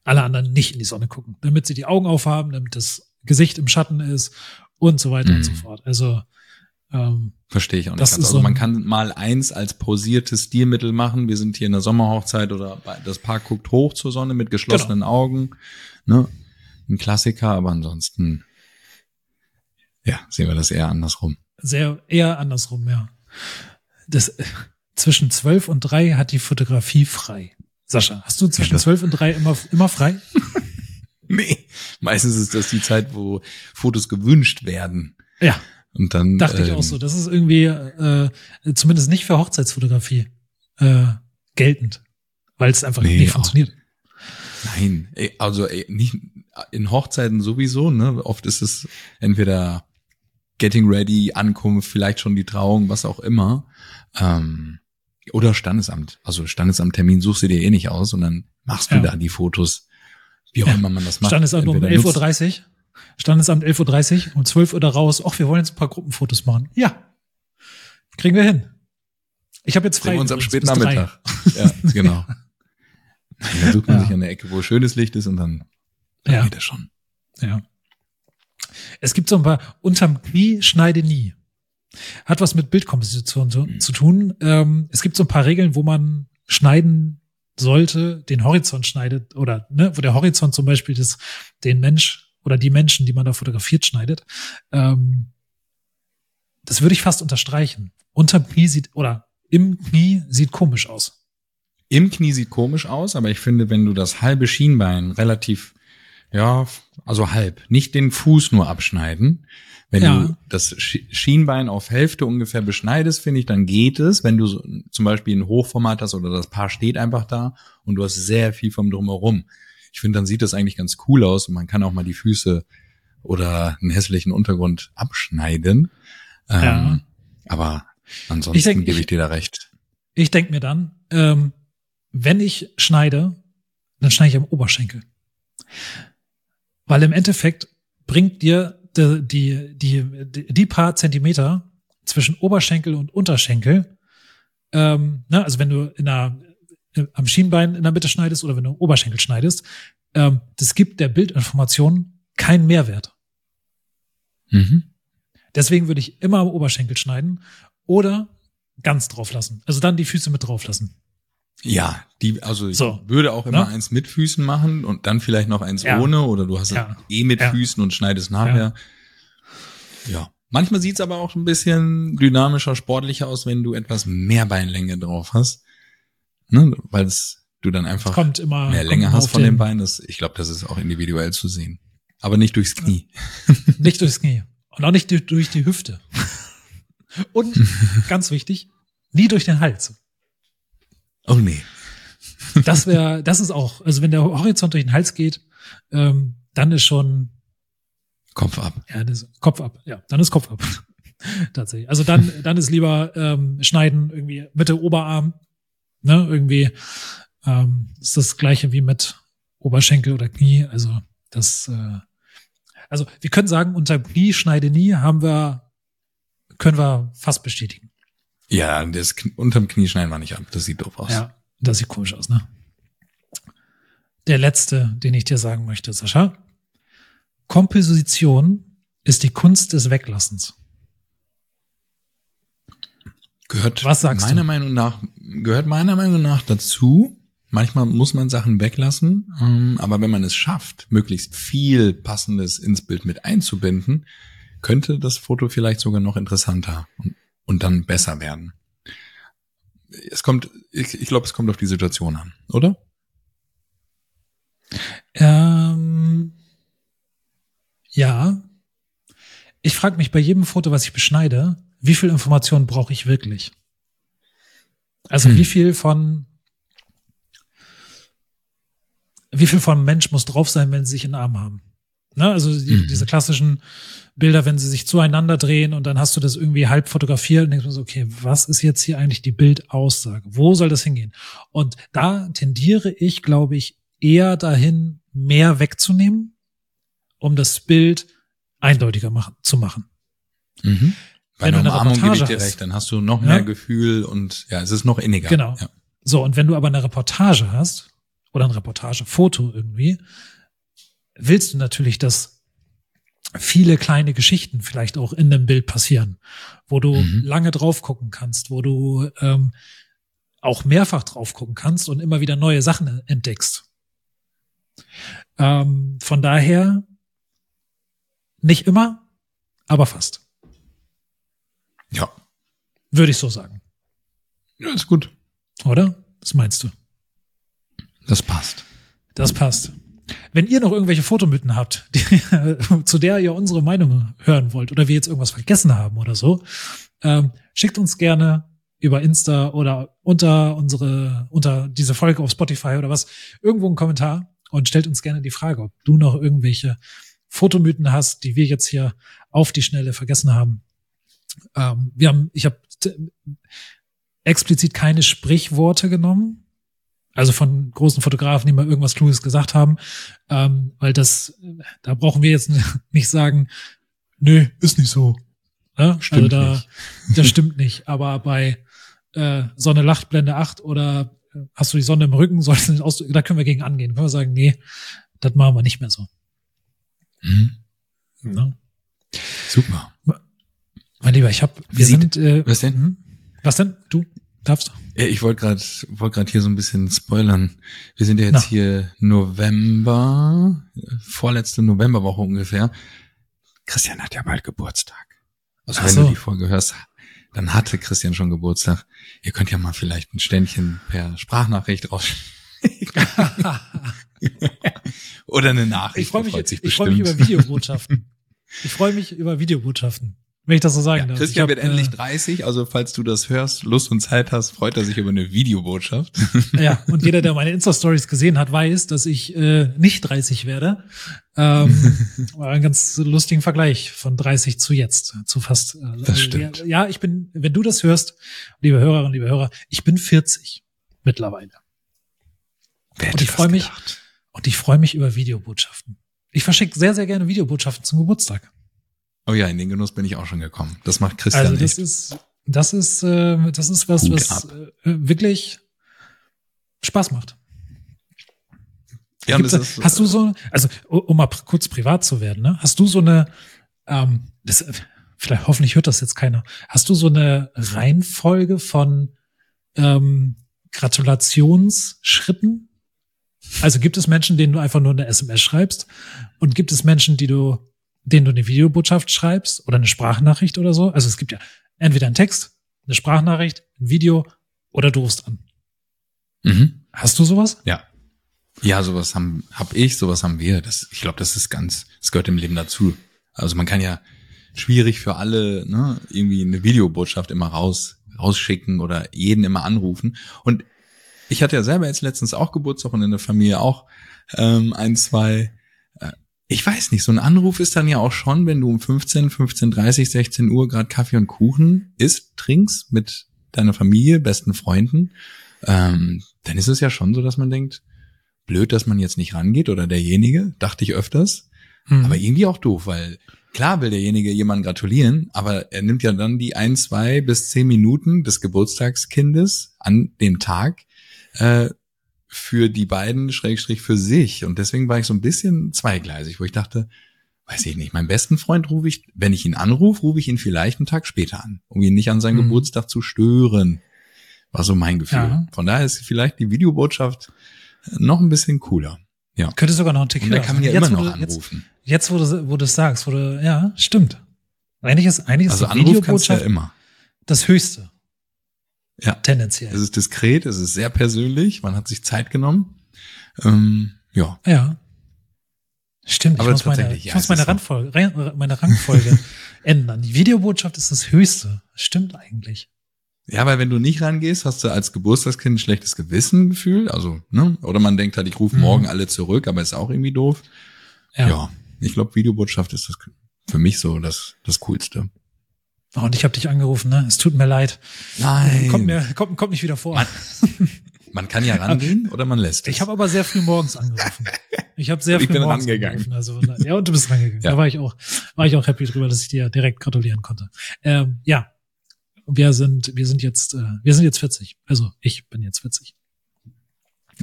alle anderen nicht in die Sonne gucken. Damit sie die Augen aufhaben, damit das Gesicht im Schatten ist und so weiter und so Mhm. fort. Also ähm, Verstehe ich auch nicht. Das ganz. ist also so man kann mal eins als posiertes Stilmittel machen. Wir sind hier in der Sommerhochzeit oder das Paar guckt hoch zur Sonne mit geschlossenen Genau. Augen. Ne? Ein Klassiker, aber ansonsten, ja, sehen wir das eher andersrum. sehr eher andersrum, ja. Das zwischen zwölf und drei hat die Fotografie frei. Sascha, hast du zwischen zwölf und drei immer immer frei? Nee. Meistens ist das die Zeit, wo Fotos gewünscht werden. Ja, Und dann dachte ich ähm, auch so. Das ist irgendwie äh, zumindest nicht für Hochzeitsfotografie äh, geltend, weil es einfach Nee, nicht funktioniert. Nein, also ey, nicht in Hochzeiten sowieso, ne? Oft ist es entweder Getting Ready, Ankunft, vielleicht schon die Trauung, was auch immer. Ähm, oder Standesamt. Also Standesamttermin suchst du dir eh nicht aus und dann machst du Ja. da die Fotos, wie auch Ja. immer man das macht. Standesamt um Entweder nutzt- 11.30 Uhr. Standesamt 11.30 Uhr, um 12 Uhr da raus. Ach, wir wollen jetzt ein paar Gruppenfotos machen. Ja. Kriegen wir hin. Ich habe jetzt frei. Sehen wir uns am späten. Nachmittag. Ja, genau. Dann sucht man Ja. sich an der Ecke, wo schönes Licht ist und dann, dann Ja. geht das schon. Ja. Es gibt so ein paar, unterm Knie schneide nie. Hat was mit Bildkomposition zu, zu tun. Ähm, es gibt so ein paar Regeln, wo man schneiden sollte, den Horizont schneidet oder ne, wo der Horizont zum Beispiel das, den Mensch oder die Menschen, die man da fotografiert, schneidet. Ähm, das würde ich fast unterstreichen. Unterm Knie sieht oder im Knie sieht komisch aus. Im Knie sieht komisch aus, aber ich finde, wenn du das halbe Schienbein relativ, ja, also halb, nicht den Fuß nur abschneiden. Wenn Ja. du das Schi- Schienbein auf Hälfte ungefähr beschneidest, finde ich, dann geht es. Wenn du so, zum Beispiel ein Hochformat hast oder das Paar steht einfach da und du hast sehr viel vom Drumherum. Ich finde, dann sieht das eigentlich ganz cool aus und man kann auch mal die Füße oder einen hässlichen Untergrund abschneiden. Ähm, Ja. Aber ansonsten Ich denk, gebe ich ich- dir da recht. Ich denke mir dann, ähm, wenn ich schneide, dann schneide ich am Oberschenkel. Weil im Endeffekt bringt dir die, die, die, die paar Zentimeter zwischen Oberschenkel und Unterschenkel ähm, ne, also wenn du in einer, am Schienbein in der Mitte schneidest oder wenn du Oberschenkel schneidest, ähm, das gibt der Bildinformation keinen Mehrwert. Mhm. Deswegen würde ich immer am Oberschenkel schneiden oder ganz drauf lassen. Also dann die Füße mit drauf lassen. Ja, die, also ich So. würde auch immer Ne? eins mit Füßen machen und dann vielleicht noch eins Ja. ohne oder du hast es Ja. eh mit Ja. Füßen und schneidest nachher. Ja. Manchmal sieht's aber auch ein bisschen dynamischer, sportlicher aus, wenn du etwas mehr Beinlänge drauf hast. Ne? Weil es du dann einfach Kommt immer mehr Länge hast von den den- Beinen. Das, ich glaube, das ist auch individuell zu sehen. Aber nicht durchs Knie. Nicht durchs Knie. Und auch nicht durch die Hüfte. Und ganz wichtig, nie durch den Hals. Oh nee. Das wäre, das ist auch, also wenn der Horizont durch den Hals geht, ähm, dann ist schon, Kopf ab. ja, das ist Kopf ab. Ja, dann ist Kopf ab. Tatsächlich. Also dann, dann ist lieber ähm, schneiden irgendwie Mitte Oberarm, ne, irgendwie ähm, ist das gleiche wie mit Oberschenkel oder Knie. Also das, äh, also wir können sagen, unter Knie schneide nie haben wir, können wir fast bestätigen. Ja, das unterm Knie schneiden wir nicht ab. Das sieht doof aus. Ja, das sieht komisch aus, ne? Der letzte, den ich dir sagen möchte, Sascha. Komposition ist die Kunst des Weglassens. Gehört Was sagst meiner du? Meinung nach gehört meiner Meinung nach dazu. Manchmal muss man Sachen weglassen, ähm, aber wenn man es schafft, möglichst viel Passendes ins Bild mit einzubinden, könnte das Foto vielleicht sogar noch interessanter und, und dann besser werden. Es kommt, ich, ich glaube, es kommt auf die Situation an, oder? Ähm, ja. Ich frage mich bei jedem Foto, was ich beschneide, wie viel Information brauche ich wirklich? Also Hm. wie viel von wie viel von Mensch muss drauf sein, wenn sie sich in den Arm haben? Ne? Also die, Mhm. diese klassischen Bilder, wenn sie sich zueinander drehen und dann hast du das irgendwie halb fotografiert und denkst du so, okay, was ist jetzt hier eigentlich die Bildaussage? Wo soll das hingehen? Und da tendiere ich, glaube ich, eher dahin, mehr wegzunehmen, um das Bild eindeutiger machen, zu machen. Mhm. Bei Wenn du einer eine Umarmung gebe ich Reportage dir hast. recht, dann hast du noch Ja. mehr Gefühl und ja, es ist noch inniger. Genau. Ja. So, und wenn du aber eine Reportage hast oder ein Reportagefoto irgendwie, willst du natürlich, dass viele kleine Geschichten vielleicht auch in dem Bild passieren, wo du Mhm. lange drauf gucken kannst, wo du ähm, auch mehrfach drauf gucken kannst und immer wieder neue Sachen entdeckst. Ähm, von daher nicht immer, aber fast, ja. würde ich so sagen, Ja, ist gut. oder? Was meinst du? Das passt. Das passt. Wenn ihr noch irgendwelche Fotomythen habt, die, zu der ihr unsere Meinung hören wollt oder wir jetzt irgendwas vergessen haben oder so, ähm, schickt uns gerne über Insta oder unter unsere, unter diese Folge auf Spotify oder was, irgendwo einen Kommentar und stellt uns gerne die Frage, ob du noch irgendwelche Fotomythen hast, die wir jetzt hier auf die Schnelle vergessen haben. Ähm, wir haben, ich habe explizit keine Sprichworte genommen, also von großen Fotografen, die mal irgendwas Kluges gesagt haben, ähm, weil das, da brauchen wir jetzt nicht sagen, nö, ist nicht so. Ne? Stimmt also da, nicht. das stimmt nicht. Aber bei äh, Sonne lacht, Blende 8 oder äh, hast du die Sonne im Rücken, sollst du nicht aus, da können wir gegen angehen. Können wir sagen, nee, das machen wir nicht mehr so. Mhm. Ne? Super. Mein Lieber, ich habe, wir sieht- sind, äh, was denn? hm? Was denn? Du darfst? Ja, Ich wollte gerade wollt grad hier so ein bisschen spoilern. Wir sind ja jetzt Na. hier November, äh, vorletzte Novemberwoche ungefähr. Christian hat ja bald Geburtstag. Also Ach wenn so. du die Folge hörst, dann hatte Christian schon Geburtstag. Ihr könnt ja mal vielleicht ein Ständchen per Sprachnachricht raus. Oder eine Nachricht. Ich freue mich, freut sich ich freue mich über Videobotschaften. ich freue mich über Videobotschaften, wenn ich das so sagen Ja, darf. Christian ich wird hab, endlich äh, 30, also falls du das hörst, Lust und Zeit hast, freut er sich über eine Videobotschaft. Ja, und jeder, der meine Insta-Stories gesehen hat, weiß, dass ich äh, nicht 30 werde. Ähm, war ein ganz lustigen Vergleich von 30 zu jetzt, zu fast. Äh, Das stimmt. Ja, ja, ich bin, wenn du das hörst, liebe Hörerinnen, liebe Hörer, ich bin 40 mittlerweile. Wer Und hätte ich das freue mich, und ich freue mich über Videobotschaften. Ich verschicke sehr, sehr gerne Videobotschaften zum Geburtstag. Oh ja, in den Genuss bin ich auch schon gekommen. Das macht Christian Also das echt. ist, Das ist, äh, das ist was, Hut was äh, wirklich Spaß macht. Ja, das ist, hast du so, also um mal kurz privat zu werden, ne? Hast du so eine, ähm, das, vielleicht hoffentlich hört das jetzt keiner. Hast du so eine Reihenfolge von ähm, Gratulationsschritten? Also gibt es Menschen, denen du einfach nur eine SMS schreibst und gibt es Menschen, die du, denen du eine Videobotschaft schreibst oder eine Sprachnachricht oder so? Also es gibt ja entweder einen Text, eine Sprachnachricht, ein Video oder du rufst an. mhm. Hast du sowas? Ja. Ja, sowas haben hab ich, sowas haben wir. Das, ich glaube, das ist ganz, das gehört im Leben dazu. Also man kann ja schwierig für alle ne, irgendwie eine Videobotschaft immer raus rausschicken oder jeden immer anrufen. Und ich hatte ja selber jetzt letztens auch Geburtstag und in der Familie auch ähm, ein, zwei. Äh, ich weiß nicht, so ein Anruf ist dann ja auch schon, wenn du um 15, 15.30, 16 Uhr gerade Kaffee und Kuchen isst, trinkst mit deiner Familie, besten Freunden, ähm, dann ist es ja schon so, dass man denkt, blöd, dass man jetzt nicht rangeht oder derjenige, dachte ich öfters, Hm. aber irgendwie auch doof, weil klar will derjenige jemandem gratulieren, aber er nimmt ja dann die ein, zwei bis zehn Minuten des Geburtstagskindes an dem Tag äh, für die beiden Schrägstrich für sich. Und deswegen war ich so ein bisschen zweigleisig, wo ich dachte, weiß ich nicht, meinen besten Freund rufe ich, wenn ich ihn anrufe, rufe ich ihn vielleicht einen Tag später an, um ihn nicht an seinem Mhm. Geburtstag zu stören. War so mein Gefühl. Ja. Von daher ist vielleicht die Videobotschaft noch ein bisschen cooler. Ja. Könnte sogar noch ein Tick Und da kann man ja immer Jetzt, wo noch du- jetzt, anrufen. Jetzt, wo du, wo du es sagst, wo du, ja, stimmt. Eigentlich ist, eigentlich ist Also Anruf kannst du ja Videobotschaft immer. das Höchste. Ja. Tendenziell. Es ist diskret, es ist sehr persönlich, man hat sich Zeit genommen. Ähm, ja. ja. Stimmt, Aber ich muss meine, ich ja, muss meine, ist so. Randfolge, Ran- meine Rangfolge ändern. Die Videobotschaft ist das Höchste. Stimmt eigentlich. Ja, weil wenn du nicht rangehst, hast du als Geburtstagskind ein schlechtes Gewissengefühl. Also, ne? Oder man denkt halt, ich rufe Mhm. morgen alle zurück, aber ist auch irgendwie doof. Ja. Ja. Ich glaube, Videobotschaft ist das für mich so das, das Coolste. Oh, und ich habe dich angerufen, ne? Es tut mir leid. Nein. Kommt mir, kommt, kommt nicht wieder vor. Man- Man kann ja rangehen oder man lässt es. Ich habe aber sehr früh morgens angerufen. Ich habe sehr Ich früh bin morgens rangegangen. angerufen. Also, ja, und du bist rangegangen. Ja. Da war ich auch, war ich auch happy drüber, dass ich dir direkt gratulieren konnte. Ähm, ja, wir sind, wir sind jetzt, äh, wir sind jetzt 40. Also ich bin jetzt 40.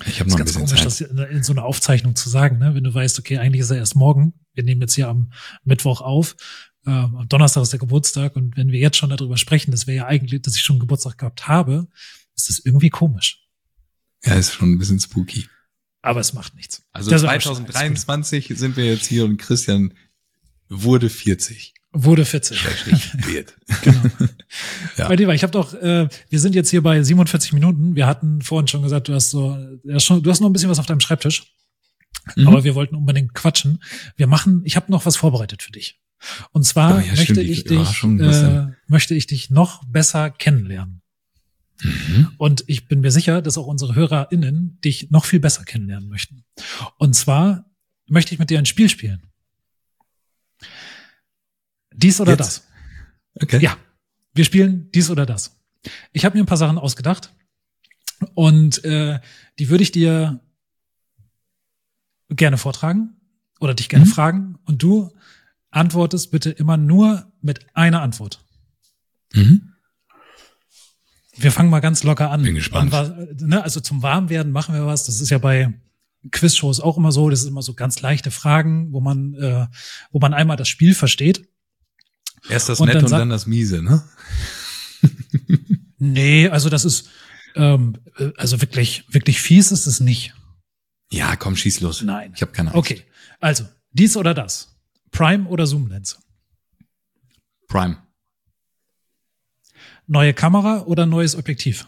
ich habe noch ist ein ganz bisschen komisch, Zeit. das in, in so einer Aufzeichnung zu sagen, ne? Wenn du weißt, okay, eigentlich ist er erst morgen. Wir nehmen jetzt hier am Mittwoch auf. Ähm, am Donnerstag ist der Geburtstag und wenn wir jetzt schon darüber sprechen, dass wir ja eigentlich, dass ich schon Geburtstag gehabt habe, ist das irgendwie komisch. Ja, ist schon ein bisschen spooky. Aber es macht nichts. Also Das ist aber schon- 2023 sind wir jetzt hier und Christian wurde 40. Wurde 40. Schrägstrich wird. Genau. Ja. Bei dir war, ich habe doch, äh, wir sind jetzt hier bei 47 Minuten. Wir hatten vorhin schon gesagt, du hast so, ja, schon, du hast noch ein bisschen was auf deinem Schreibtisch, Mhm. aber wir wollten unbedingt quatschen. Wir machen, ich habe noch was vorbereitet für dich. Und zwar Oh ja, möchte stimmt, ich dich, äh, möchte ich dich noch besser kennenlernen. Mhm. Und ich bin mir sicher, dass auch unsere HörerInnen dich noch viel besser kennenlernen möchten. Und zwar möchte ich mit dir ein Spiel spielen. Dies oder Jetzt? das. Okay. Ja, wir spielen dies oder das. Ich habe mir ein paar Sachen ausgedacht und äh, die würde ich dir gerne vortragen oder dich gerne Mhm. fragen und du antwortest bitte immer nur mit einer Antwort. Mhm. Wir fangen mal ganz locker an. Bin gespannt. Und ne, also zum Warmwerden machen wir was. Das ist ja bei Quizshows auch immer so. Das ist immer so ganz leichte Fragen, wo man, äh, wo man einmal das Spiel versteht. Erst das Und Nette dann und dann das Miese, ne? Nee, also das ist, ähm, äh, also wirklich, wirklich fies ist es nicht. Ja, komm, schieß los. Nein. Ich habe keine Angst. Okay, also dies oder das. Prime oder Zoom-Lens? Prime. Neue Kamera oder neues Objektiv?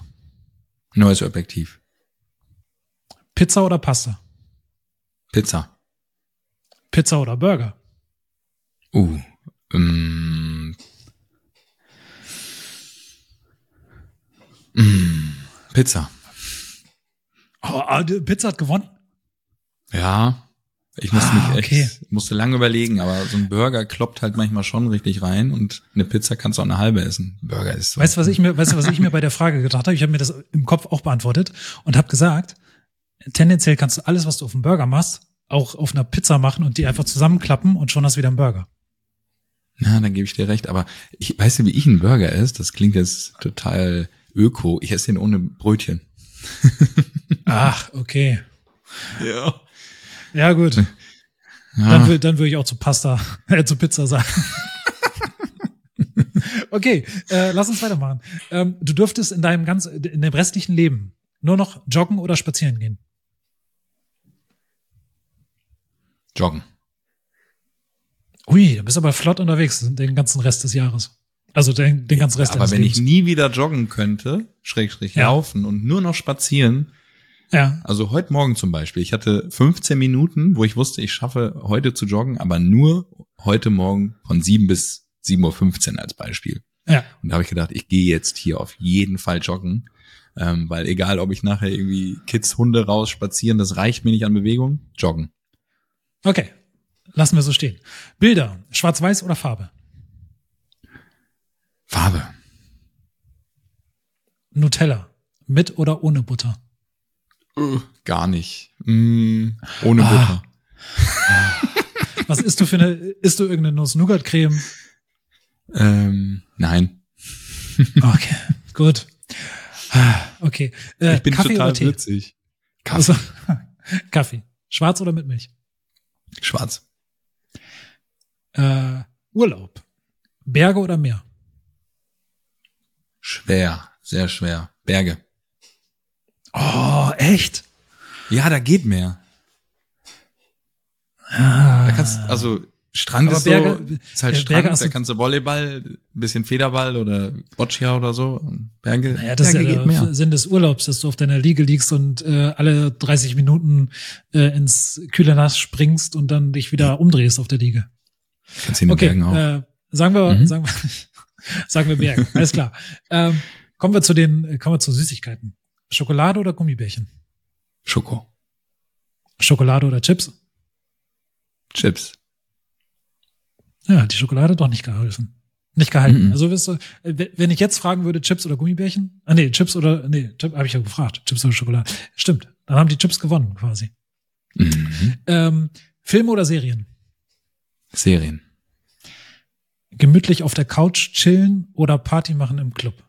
Neues Objektiv. Pizza oder Pasta? Pizza. Pizza oder Burger? Uh. Ähm. Mm, Pizza. Oh, ah, Pizza hat gewonnen. Ja. Ich musste Ah, mich echt, okay. musste lange überlegen, aber so ein Burger kloppt halt manchmal schon richtig rein und eine Pizza kannst du auch eine halbe essen. Burger ist so. Weißt du, was ich mir, weißt du, was ich mir bei der Frage gedacht habe? Ich habe mir das im Kopf auch beantwortet und habe gesagt, tendenziell kannst du alles, was du auf dem Burger machst, auch auf einer Pizza machen und die einfach zusammenklappen und schon hast du wieder einen Burger. Na, dann gebe ich dir recht. Aber ich weißt du, wie ich ein Burger esse? Das klingt jetzt total öko. Ich esse den ohne Brötchen. Ach, okay. Ja. Ja, gut. Ja. Dann, will, dann würde ich auch zu Pasta, äh, zu Pizza sagen. okay, äh, lass uns weitermachen. Ähm, du dürftest in deinem ganz, in dem restlichen Leben nur noch joggen oder spazieren gehen. Joggen. Ui, du bist aber flott unterwegs den ganzen Rest des Jahres. Also den, den ganzen Rest Aber deines wenn Lebens. ich nie wieder joggen könnte, schrägstrich Ja. laufen und nur noch spazieren, ja, also heute Morgen zum Beispiel, ich hatte 15 Minuten, wo ich wusste, ich schaffe heute zu joggen, aber nur heute Morgen von 7 bis 7.15 Uhr als Beispiel. ja. Und da habe ich gedacht, ich gehe jetzt hier auf jeden Fall joggen, ähm, weil egal, ob ich nachher irgendwie Kids, Hunde raus spazieren, das reicht mir nicht an Bewegung, joggen. Okay, lassen wir so stehen. Bilder, schwarz-weiß oder Farbe? Farbe. Nutella, mit oder ohne Butter? Gar nicht. Mm, ohne Ah. Butter. Was isst du für eine, isst du irgendeine Nuss-Nougat-Creme? Ähm, nein. Okay, gut. Ah, Okay, äh, ich bin Kaffee total witzig. Kaffee. Also, Kaffee. Schwarz oder mit Milch? Schwarz. Äh, Urlaub. Berge oder Meer? Schwer. Sehr schwer. Berge. Oh, echt? Ja, da geht mehr. Ah. Da kannst, also, Strand Aber ist Berge- so, ist halt Strand, Berge da kannst du Volleyball, ein bisschen Federball oder Boccia oder so. Berge, Naja, das Berge ist ja geht mehr. Sinn des Urlaubs, dass du auf deiner Liege liegst und äh, alle 30 Minuten äh, ins kühle Nass springst und dann dich wieder umdrehst auf der Liege. Kannst du in den Okay, Bergen auch. äh, sagen wir, Mhm. sagen wir, sagen wir Bergen. Alles klar. Ähm, kommen wir zu den, kommen wir zu Süßigkeiten. Schokolade oder Gummibärchen? Schoko. Schokolade oder Chips? Chips. Ja, die Schokolade hat doch nicht geholfen. Nicht gehalten. Mhm. Also wirst du, wenn ich jetzt fragen würde, Chips oder Gummibärchen? Ah, nee, Chips oder, nee, Chip, habe ich ja gefragt. Chips oder Schokolade. Stimmt. Dann haben die Chips gewonnen, quasi. Mhm. Ähm, Filme oder Serien? Serien. Gemütlich auf der Couch chillen oder Party machen im Club?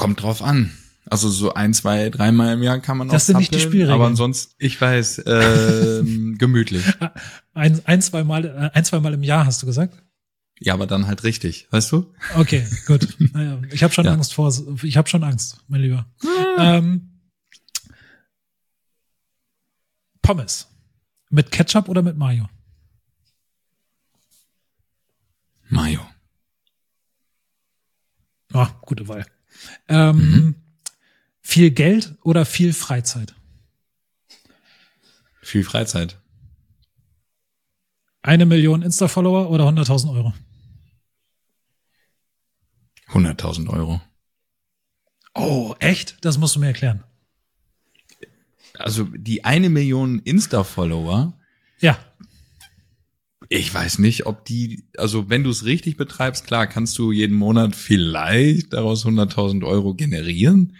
Kommt drauf an. Also so ein, zwei, dreimal im Jahr kann man Das auch sind nicht die Spielregeln. Aber ansonsten, ich weiß, ähm, gemütlich. Ein, ein, zwei Mal, äh, ein, zwei Mal im Jahr hast du gesagt? Ja, aber dann halt richtig, weißt du? Okay, gut. Naja, ich habe schon Ja. Angst vor, ich habe schon Angst, mein Lieber. Ähm, Pommes. Mit Ketchup oder mit Mayo? Mayo. Ah, gute Wahl. Ähm, Viel Geld oder viel Freizeit? Viel Freizeit. Eine Million Insta-Follower oder 100.000 Euro? 100.000 Euro. Oh, echt? Das musst du mir erklären. Also die eine Million Insta-Follower, Ja. Ich weiß nicht, ob die, also wenn du es richtig betreibst, klar, kannst du jeden Monat vielleicht daraus 100.000 Euro generieren.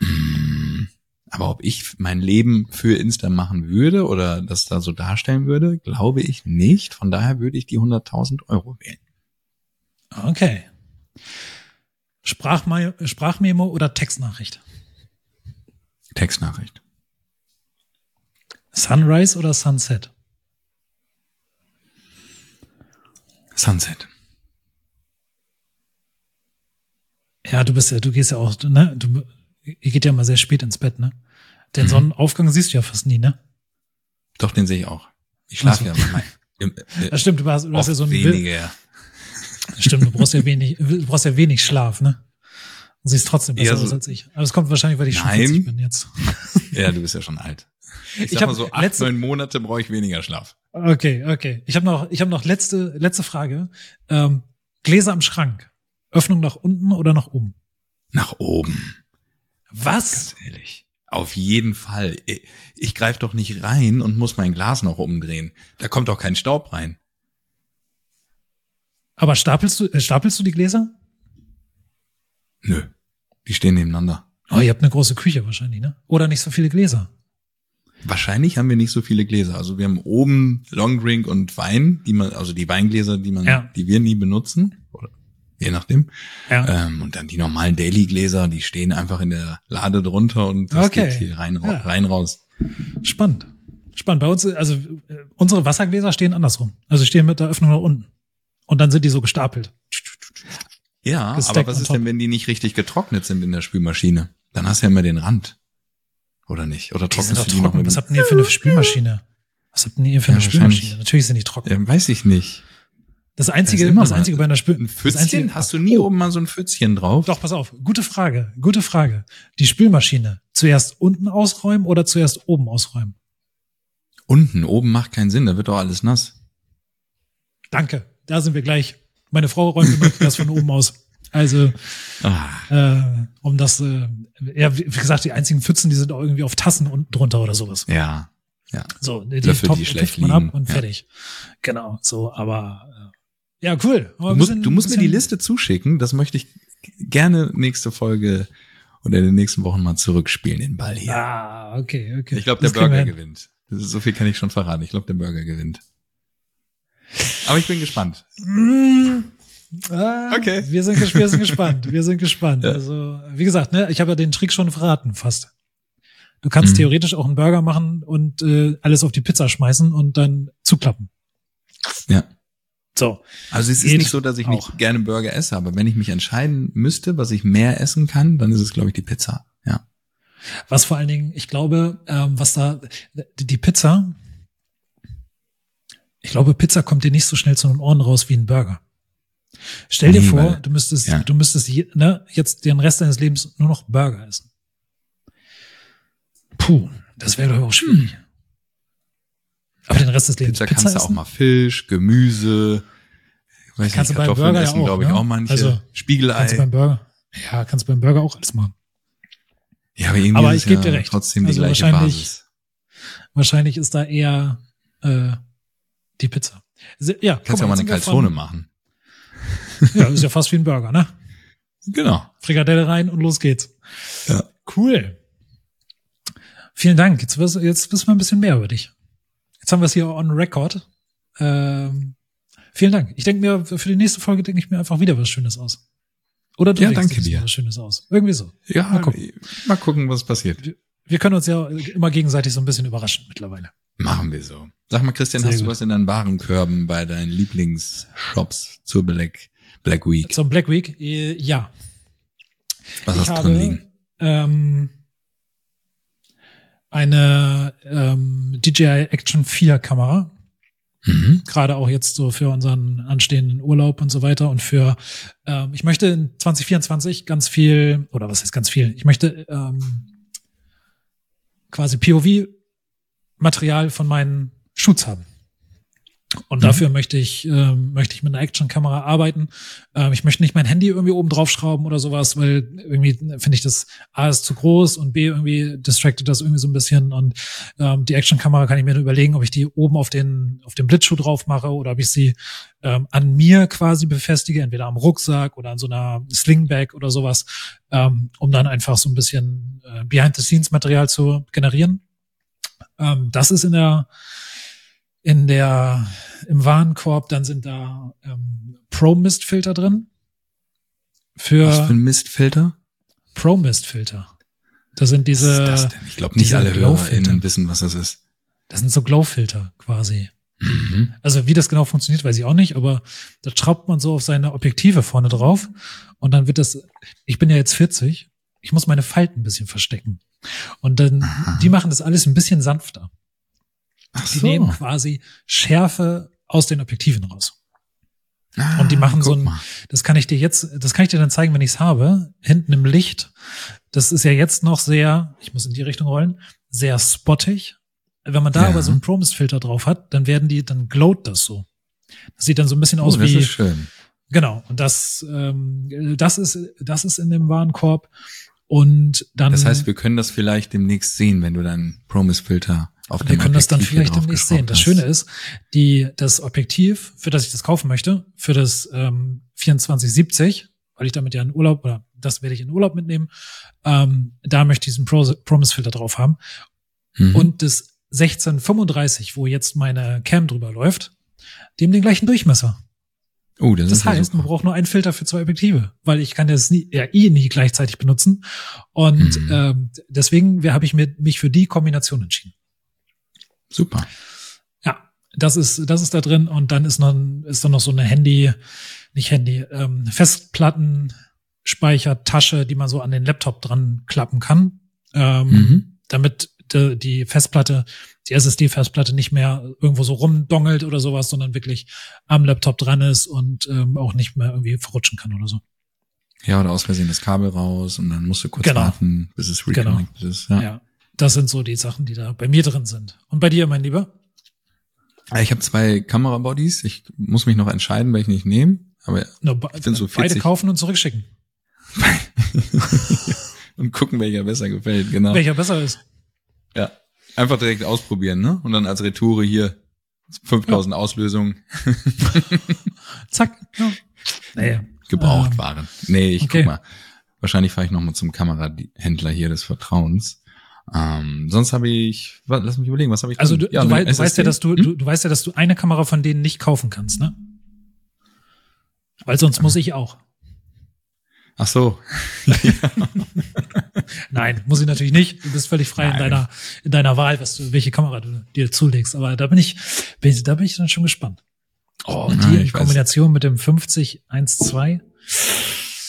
Mm, Aber ob ich mein Leben für Insta machen würde oder das da so darstellen würde, glaube ich nicht. Von daher würde ich die 100.000 Euro wählen. Okay. Sprachme Sprachmemo oder Textnachricht? Textnachricht. Sunrise oder Sunset? Sunset. Ja, du bist ja, du gehst ja auch, ne? Du, ihr geht ja mal sehr spät ins Bett, ne? Den Mhm. Sonnenaufgang siehst du ja fast nie, ne? Doch, den sehe ich auch. Ich schlafe ja Ach so. manchmal. Im, äh, Das stimmt, du hast, du hast ja so ein weniger. Stimmt, du brauchst ja wenig, du brauchst ja wenig Schlaf, ne? Und siehst trotzdem besser Ja, so- aus als ich. Aber es kommt wahrscheinlich, weil ich schon Nein. 40 bin jetzt. Ja, du bist ja schon alt. Ich, Ich sag hab mal so, acht, letzte- neun Monate brauche ich weniger Schlaf. Okay, okay. Ich habe noch, ich habe noch letzte, letzte Frage. Ähm, Gläser am Schrank. Öffnung nach unten oder nach oben? Nach oben. Was? Ganz ehrlich. Auf jeden Fall. Ich, ich greife doch nicht rein und muss mein Glas noch umdrehen. Da kommt doch kein Staub rein. Aber stapelst du, äh, stapelst du die Gläser? Nö. Die stehen nebeneinander. Oh, ihr habt eine große Küche wahrscheinlich, ne? Oder nicht so viele Gläser. Wahrscheinlich haben wir nicht so viele Gläser. Also wir haben oben Long Drink und Wein, die man, also die Weingläser, die man, Ja. die wir nie benutzen. Oder je nachdem. Ja. Ähm, und dann die normalen Daily-Gläser, die stehen einfach in der Lade drunter und das Okay. geht hier rein, Ja. rein raus. Spannend. Spannend. Bei uns, also äh, unsere Wassergläser stehen andersrum. Also stehen mit der Öffnung nach unten. Und dann sind die so gestapelt. Ja, aber was ist top. denn, wenn die nicht richtig getrocknet sind in der Spülmaschine? Dann hast du ja immer den Rand. Oder nicht? Oder Die sind noch trocken. mit Was habt denn ihr für eine Spülmaschine? Was habt denn ihr für Ja, eine Spülmaschine? wahrscheinlich. Natürlich sind die trocken. ja, weiß ich nicht. Das einzige, das mal einzige bei einer Spül Ein das einzige- Pfützchen? Hast du nie Oh, oben mal so ein Pfützchen drauf? Doch, pass auf. Gute Frage. Gute Frage. Die Spülmaschine. Zuerst unten ausräumen oder zuerst oben ausräumen? Unten, oben macht keinen Sinn, da wird doch alles nass. Danke. Da sind wir gleich. Meine Frau räumt immer das von oben aus. Also, Ah, äh, um das, äh, ja, wie gesagt, die einzigen Pfützen, die sind auch irgendwie auf Tassen unten drunter oder sowas. ja, ja. So, die, Löffel, top, die schlecht man ab und ja. fertig. Genau, so, aber äh, ja, cool. Aber Du musst, bisschen- du musst mir die Liste zuschicken, das möchte ich gerne nächste Folge oder in den nächsten Wochen mal zurückspielen, den Ball hier. Ah, okay, okay. Ich glaube, der Burger gewinnt. Ist, so viel kann ich schon verraten. Ich glaube, der Burger gewinnt. Aber ich bin gespannt. Ah, Okay. Wir sind, wir sind gespannt. Wir sind gespannt. Ja. Also, wie gesagt, ne, ich habe ja den Trick schon verraten, fast. Du kannst Mhm. theoretisch auch einen Burger machen und äh, alles auf die Pizza schmeißen und dann zuklappen. Ja. So. Also es ist nicht so, dass ich auch. nicht gerne Burger esse, aber wenn ich mich entscheiden müsste, was ich mehr essen kann, dann ist es, glaube ich, die Pizza. Ja. Was vor allen Dingen, ich glaube, ähm, was da, die, die Pizza, ich glaube, Pizza kommt dir nicht so schnell zu den Ohren raus wie ein Burger. Stell dir Nee, vor, du müsstest, ja. du müsstest ne, jetzt den Rest deines Lebens nur noch Burger essen. Puh, das wäre doch auch schwierig. Aber den Rest des Lebens Pizza, Pizza, kannst du auch essen? mal Fisch, Gemüse, weiß Kannst du nicht, beim Kartoffeln Burger ja essen, auch, glaube ich, ne? auch manche. Also, Kannst du Spiegelei. beim Burger. Ja, kannst du beim Burger auch alles machen. Ja, aber irgendwie Aber ist ich ja dir recht. trotzdem Also die gleiche wahrscheinlich- Basis. Wahrscheinlich ist da eher äh, die Pizza. Ja, Kannst ja mal eine Calzone machen. Ja, ist ja fast wie ein Burger, ne? Genau. Frikadelle rein und los geht's. Ja. Cool. Vielen Dank. Jetzt, jetzt wissen wir ein bisschen mehr über dich. Jetzt haben wir es hier on record. Ähm, vielen Dank. Ich denke mir, für die nächste Folge denke ich mir einfach wieder was Schönes aus. Oder du Ja, danke dir was Schönes aus. Irgendwie so. Ja, Mal gucken. mal gucken, was passiert. Wir können uns ja immer gegenseitig so ein bisschen überraschen mittlerweile. Machen wir so. Sag mal, Christian, Sehr hast du gut. was in deinen Warenkörben bei deinen Lieblingsshops zur Black, Black Week? Zum Black Week, äh, ja. Was ich hast du drin liegen? ähm, eine ähm, DJI Action 4 Kamera. Mhm. gerade auch jetzt so für unseren anstehenden Urlaub und so weiter und für ähm, ich möchte in 2024 ganz viel oder was heißt ganz viel ich möchte ähm, quasi POV Material von meinen Shoots haben und Mhm. dafür möchte ich ähm, möchte ich mit einer Actionkamera arbeiten ähm, ich möchte nicht mein Handy irgendwie oben drauf schrauben oder sowas weil irgendwie finde ich das A ist zu groß und B irgendwie distracted das irgendwie so ein bisschen und ähm, die Actionkamera kann ich mir nur überlegen, ob ich die oben auf den auf den Blitzschuh drauf mache oder ob ich sie ähm, an mir quasi befestige, entweder am Rucksack oder an so einer Slingbag oder sowas, ähm, um dann einfach so ein bisschen äh, Behind-the-Scenes-Material zu generieren. Ähm, das ist in der in der im Warenkorb, dann sind da ähm, Pro-Mist-Filter drin. Für Was für ein Mistfilter? Pro-Mist-Filter. Das sind Was diese ist das denn? Ich glaube, nicht alle. HörerInnen wissen, was das ist. Das sind so Glow-Filter quasi. Mhm. Also wie das genau funktioniert, weiß ich auch nicht, aber da schraubt man so auf seine Objektive vorne drauf und dann wird das, ich bin ja jetzt 40, ich muss meine Falten ein bisschen verstecken. Und dann, Aha. die machen das alles ein bisschen sanfter. Ach Die so. nehmen quasi Schärfe aus den Objektiven raus. Ah, und die machen so ein- mal. Das kann ich dir jetzt, das kann ich dir dann zeigen, wenn ich es habe. Hinten im Licht. Das ist ja jetzt noch sehr, ich muss in die Richtung rollen, sehr spottig. Wenn man da Ja. aber so einen Promise-Filter drauf hat, dann werden die, dann glowt das so. Das sieht dann so ein bisschen aus oh, das wie, ist schön. genau. Und das, ähm, das ist, das ist in dem Warenkorb. Und dann, Das heißt, wir können das vielleicht demnächst sehen, wenn du deinen Promise-Filter auf wir können das dann vielleicht demnächst sehen. Das Schöne ist, die, das Objektiv, für das ich das kaufen möchte, für das ähm, 2470, weil ich damit ja in Urlaub, oder das werde ich in Urlaub mitnehmen, ähm, da möchte ich diesen Pro Promise-Filter drauf haben. Mhm. Und das 1635, wo jetzt meine Cam drüber läuft, dem den gleichen Durchmesser. Oh, das, Das heißt, man braucht nur einen Filter für zwei Objektive, weil ich kann das nie, ja, eh nie gleichzeitig benutzen. Und Mhm. ähm, deswegen habe ich mir, mich für die Kombination entschieden. Super. Ja, das ist, das ist da drin. Und dann ist noch, ist dann noch so eine Handy, nicht Handy, ähm, Festplattenspeichertasche, die man so an den Laptop dran klappen kann. Ähm, Mhm. damit die, die Festplatte, die SSD-Festplatte nicht mehr irgendwo so rumdongelt oder sowas, sondern wirklich am Laptop dran ist und ähm, auch nicht mehr irgendwie verrutschen kann oder so. Ja, oder aus Versehen das Kabel raus und dann musst du kurz Genau. warten, bis es Genau. reconnected ist. Ja. Ja. Das sind so die Sachen, die da bei mir drin sind. Und bei dir, mein Lieber? Ich habe zwei Kamerabodies. Ich muss mich noch entscheiden, welchen ich nehme. Aber No, Ich bin so beide 40. kaufen und zurückschicken. und gucken, welcher besser gefällt. Genau. Welcher besser ist. Ja. Einfach direkt ausprobieren, ne? Und dann als Retoure hier 5000 Auslösungen Zack. Ja. Naja. gebraucht Ähm, waren. Nee, ich okay. guck mal. Wahrscheinlich fahre ich noch mal zum Kamerahändler hier des Vertrauens. Ähm, sonst habe ich, wa- lass mich überlegen, was habe ich Also du, Ja, du, wei- du weißt ja, dass du, Hm? du, du weißt ja, dass du eine Kamera von denen nicht kaufen kannst, ne? Weil sonst muss ich auch. Ach so. Nein, muss ich natürlich nicht. Du bist völlig frei in Nein. deiner, in deiner Wahl, was du, welche Kamera du dir zulegst. Aber da bin ich, bin, ich- da bin ich dann schon gespannt. Oh, und die in weiß. Kombination mit dem 5012.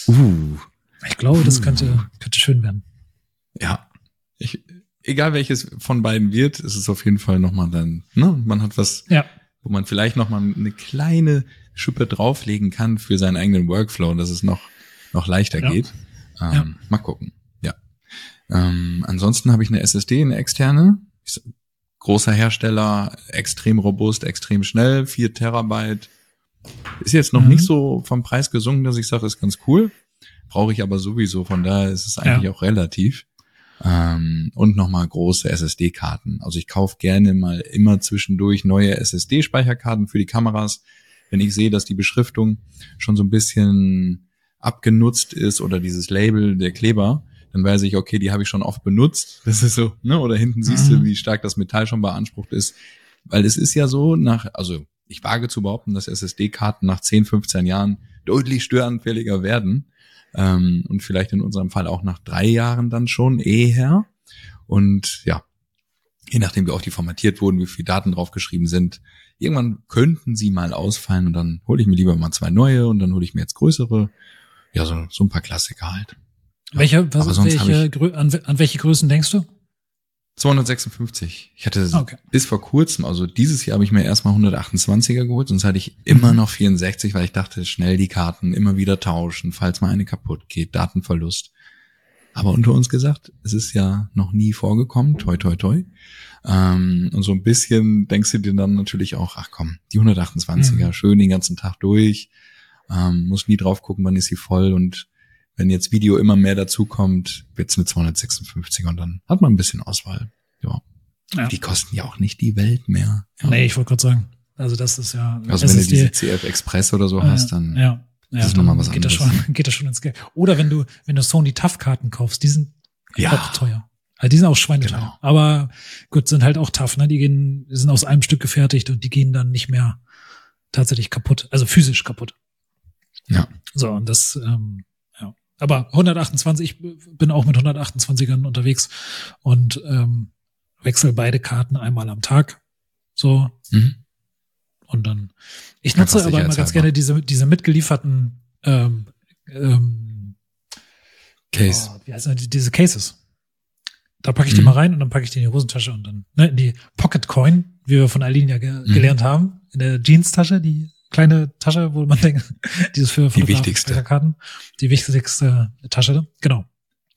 Uh. Ich glaube, das könnte, könnte schön werden. Ja. Ich, egal welches von beiden wird, ist es auf jeden Fall nochmal dann, ne? Man hat was, Ja. wo man vielleicht nochmal eine kleine Schippe drauflegen kann für seinen eigenen Workflow, dass es noch, noch leichter Ja. geht. Ähm, Ja. Mal gucken. Ja. Ähm, ansonsten habe ich eine SSD, eine externe. Großer Hersteller, extrem robust, extrem schnell, 4 Terabyte. Ist jetzt noch Mhm. nicht so vom Preis gesungen, dass ich sage, ist ganz cool. Brauche ich aber sowieso, von daher ist es eigentlich auch relativ. Ähm, und nochmal große SSD-Karten. Also ich kaufe gerne mal immer zwischendurch neue SSD-Speicherkarten für die Kameras. Wenn ich sehe, dass die Beschriftung schon so ein bisschen abgenutzt ist oder dieses Label, der Kleber, dann weiß ich, okay, die habe ich schon oft benutzt. Das ist so, ne? Oder hinten siehst du, Mhm. wie stark das Metall schon beansprucht ist. Weil es ist ja so, nach, also ich wage zu behaupten, dass SSD-Karten nach 10, 15 Jahren deutlich störanfälliger werden. Ähm, und vielleicht in unserem Fall auch nach drei Jahren dann schon eher. Und ja, je nachdem, wie oft die formatiert wurden, wie viele Daten draufgeschrieben sind, irgendwann könnten sie mal ausfallen und dann hole ich mir lieber mal zwei neue und dann hole ich mir jetzt größere. Ja, so, so ein paar Klassiker halt. Welche, was, welche, Grö- an, an welche Größen denkst du? 256. Ich hatte Okay. bis vor kurzem, also dieses Jahr habe ich mir erstmal 128er geholt, sonst hatte ich immer Mhm. noch 64, weil ich dachte, schnell die Karten immer wieder tauschen, falls mal eine kaputt geht, Datenverlust. Aber unter uns gesagt, es ist ja noch nie vorgekommen, toi toi toi. Ähm, und so ein bisschen denkst du dir dann natürlich auch, ach komm, die 128er, Mhm. schön den ganzen Tag durch, ähm, muss nie drauf gucken, wann ist sie voll und wenn jetzt Video immer mehr dazukommt, wird's eine 256er und dann hat man ein bisschen Auswahl. Ja. Ja. Die kosten ja auch nicht die Welt mehr. Ja. Nee, ich wollte gerade sagen. Also das ist ja. also wenn du diese CF Express oder so hast, dann Ja, ja, das ist dann noch mal was geht das anderes. schon, geht das schon ins Geld. Oder wenn du, wenn du Sony TAF-Karten kaufst, die sind Ja. auch teuer. Also die sind auch schweineteuer. Genau. Aber gut, sind halt auch tough, ne? Die gehen, die sind aus einem Stück gefertigt und die gehen dann nicht mehr tatsächlich kaputt, also physisch kaputt. Ja. So, und das, ähm. Aber 128, ich bin auch mit 128ern unterwegs und ähm, wechsle beide Karten einmal am Tag. So, Mhm. und dann, ich nutze aber immer ganz gerne diese, diese mitgelieferten, ähm, ähm, Case. oh, wie heißen die, diese Cases. Da packe ich die Mhm. mal rein und dann packe ich die in die Hosentasche und dann, ne, in die Pocket Coin, wie wir von Eileen ja ge Mhm. gelernt haben, in der Jeans-Tasche, die kleine Tasche, wo man denkt, dieses für Die wichtigste. Speicherkarten, die wichtigste Tasche, genau.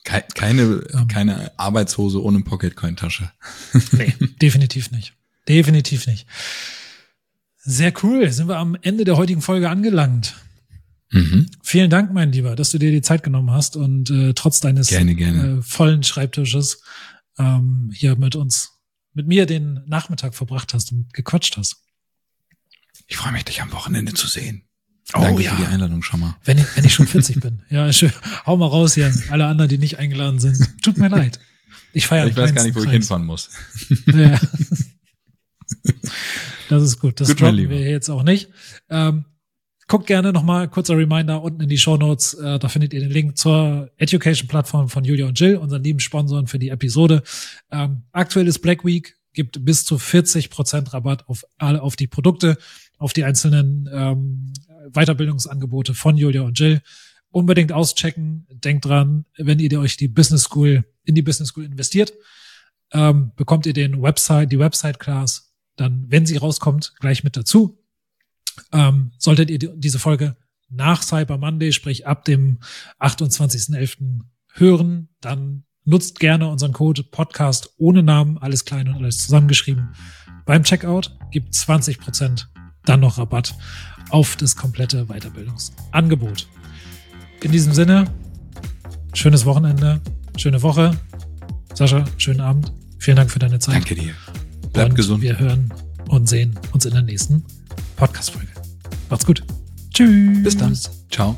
Kei- Keine, Ähm. keine Arbeitshose ohne Pocketcoin-Tasche. Nee, definitiv nicht. Definitiv nicht. Sehr cool. Sind wir am Ende der heutigen Folge angelangt. Mhm. Vielen Dank, mein Lieber, dass du dir die Zeit genommen hast und äh, trotz deines Gerne, gerne. Äh, vollen Schreibtisches ähm, hier mit uns, mit mir den Nachmittag verbracht hast und gequatscht hast. Ich freue mich, dich am Wochenende zu sehen. Oh, Danke ja. für die Einladung schon mal. Wenn ich, wenn ich schon 40 bin. Ja, schön. hau mal raus hier. Alle anderen, die nicht eingeladen sind. Tut mir leid. Ich feiere Ich weiß gar nicht, wo ich Kreis. hinfahren muss. Ja. Das ist gut. Das Gut, droppen wir jetzt auch nicht. Ähm, guckt gerne nochmal, kurzer Reminder, unten in die Show Notes. Äh, da findet ihr den Link zur Education-Plattform von Julia und Jill, unseren lieben Sponsoren für die Episode. Ähm, aktuell ist Black Week, gibt bis zu 40% Rabatt auf alle, auf die Produkte, auf die einzelnen ähm, Weiterbildungsangebote von Julia und Jill. Unbedingt auschecken. Denkt dran, wenn ihr euch die Business School in die Business School investiert, ähm, bekommt ihr den Website, die Website Class dann, wenn sie rauskommt, gleich mit dazu. Ähm, solltet ihr die, diese Folge nach Cyber Monday, sprich ab dem 28.11. hören, dann nutzt gerne unseren Code Podcast ohne Namen, alles klein und alles zusammengeschrieben. Beim Checkout gibt 20% dann noch Rabatt auf das komplette Weiterbildungsangebot. In diesem Sinne, schönes Wochenende, schöne Woche. Sascha, schönen Abend. Vielen Dank für deine Zeit. Danke dir. Bleib und gesund. Wir hören und sehen uns in der nächsten Podcast-Folge. Macht's gut. Tschüss. Bis dann. Ciao.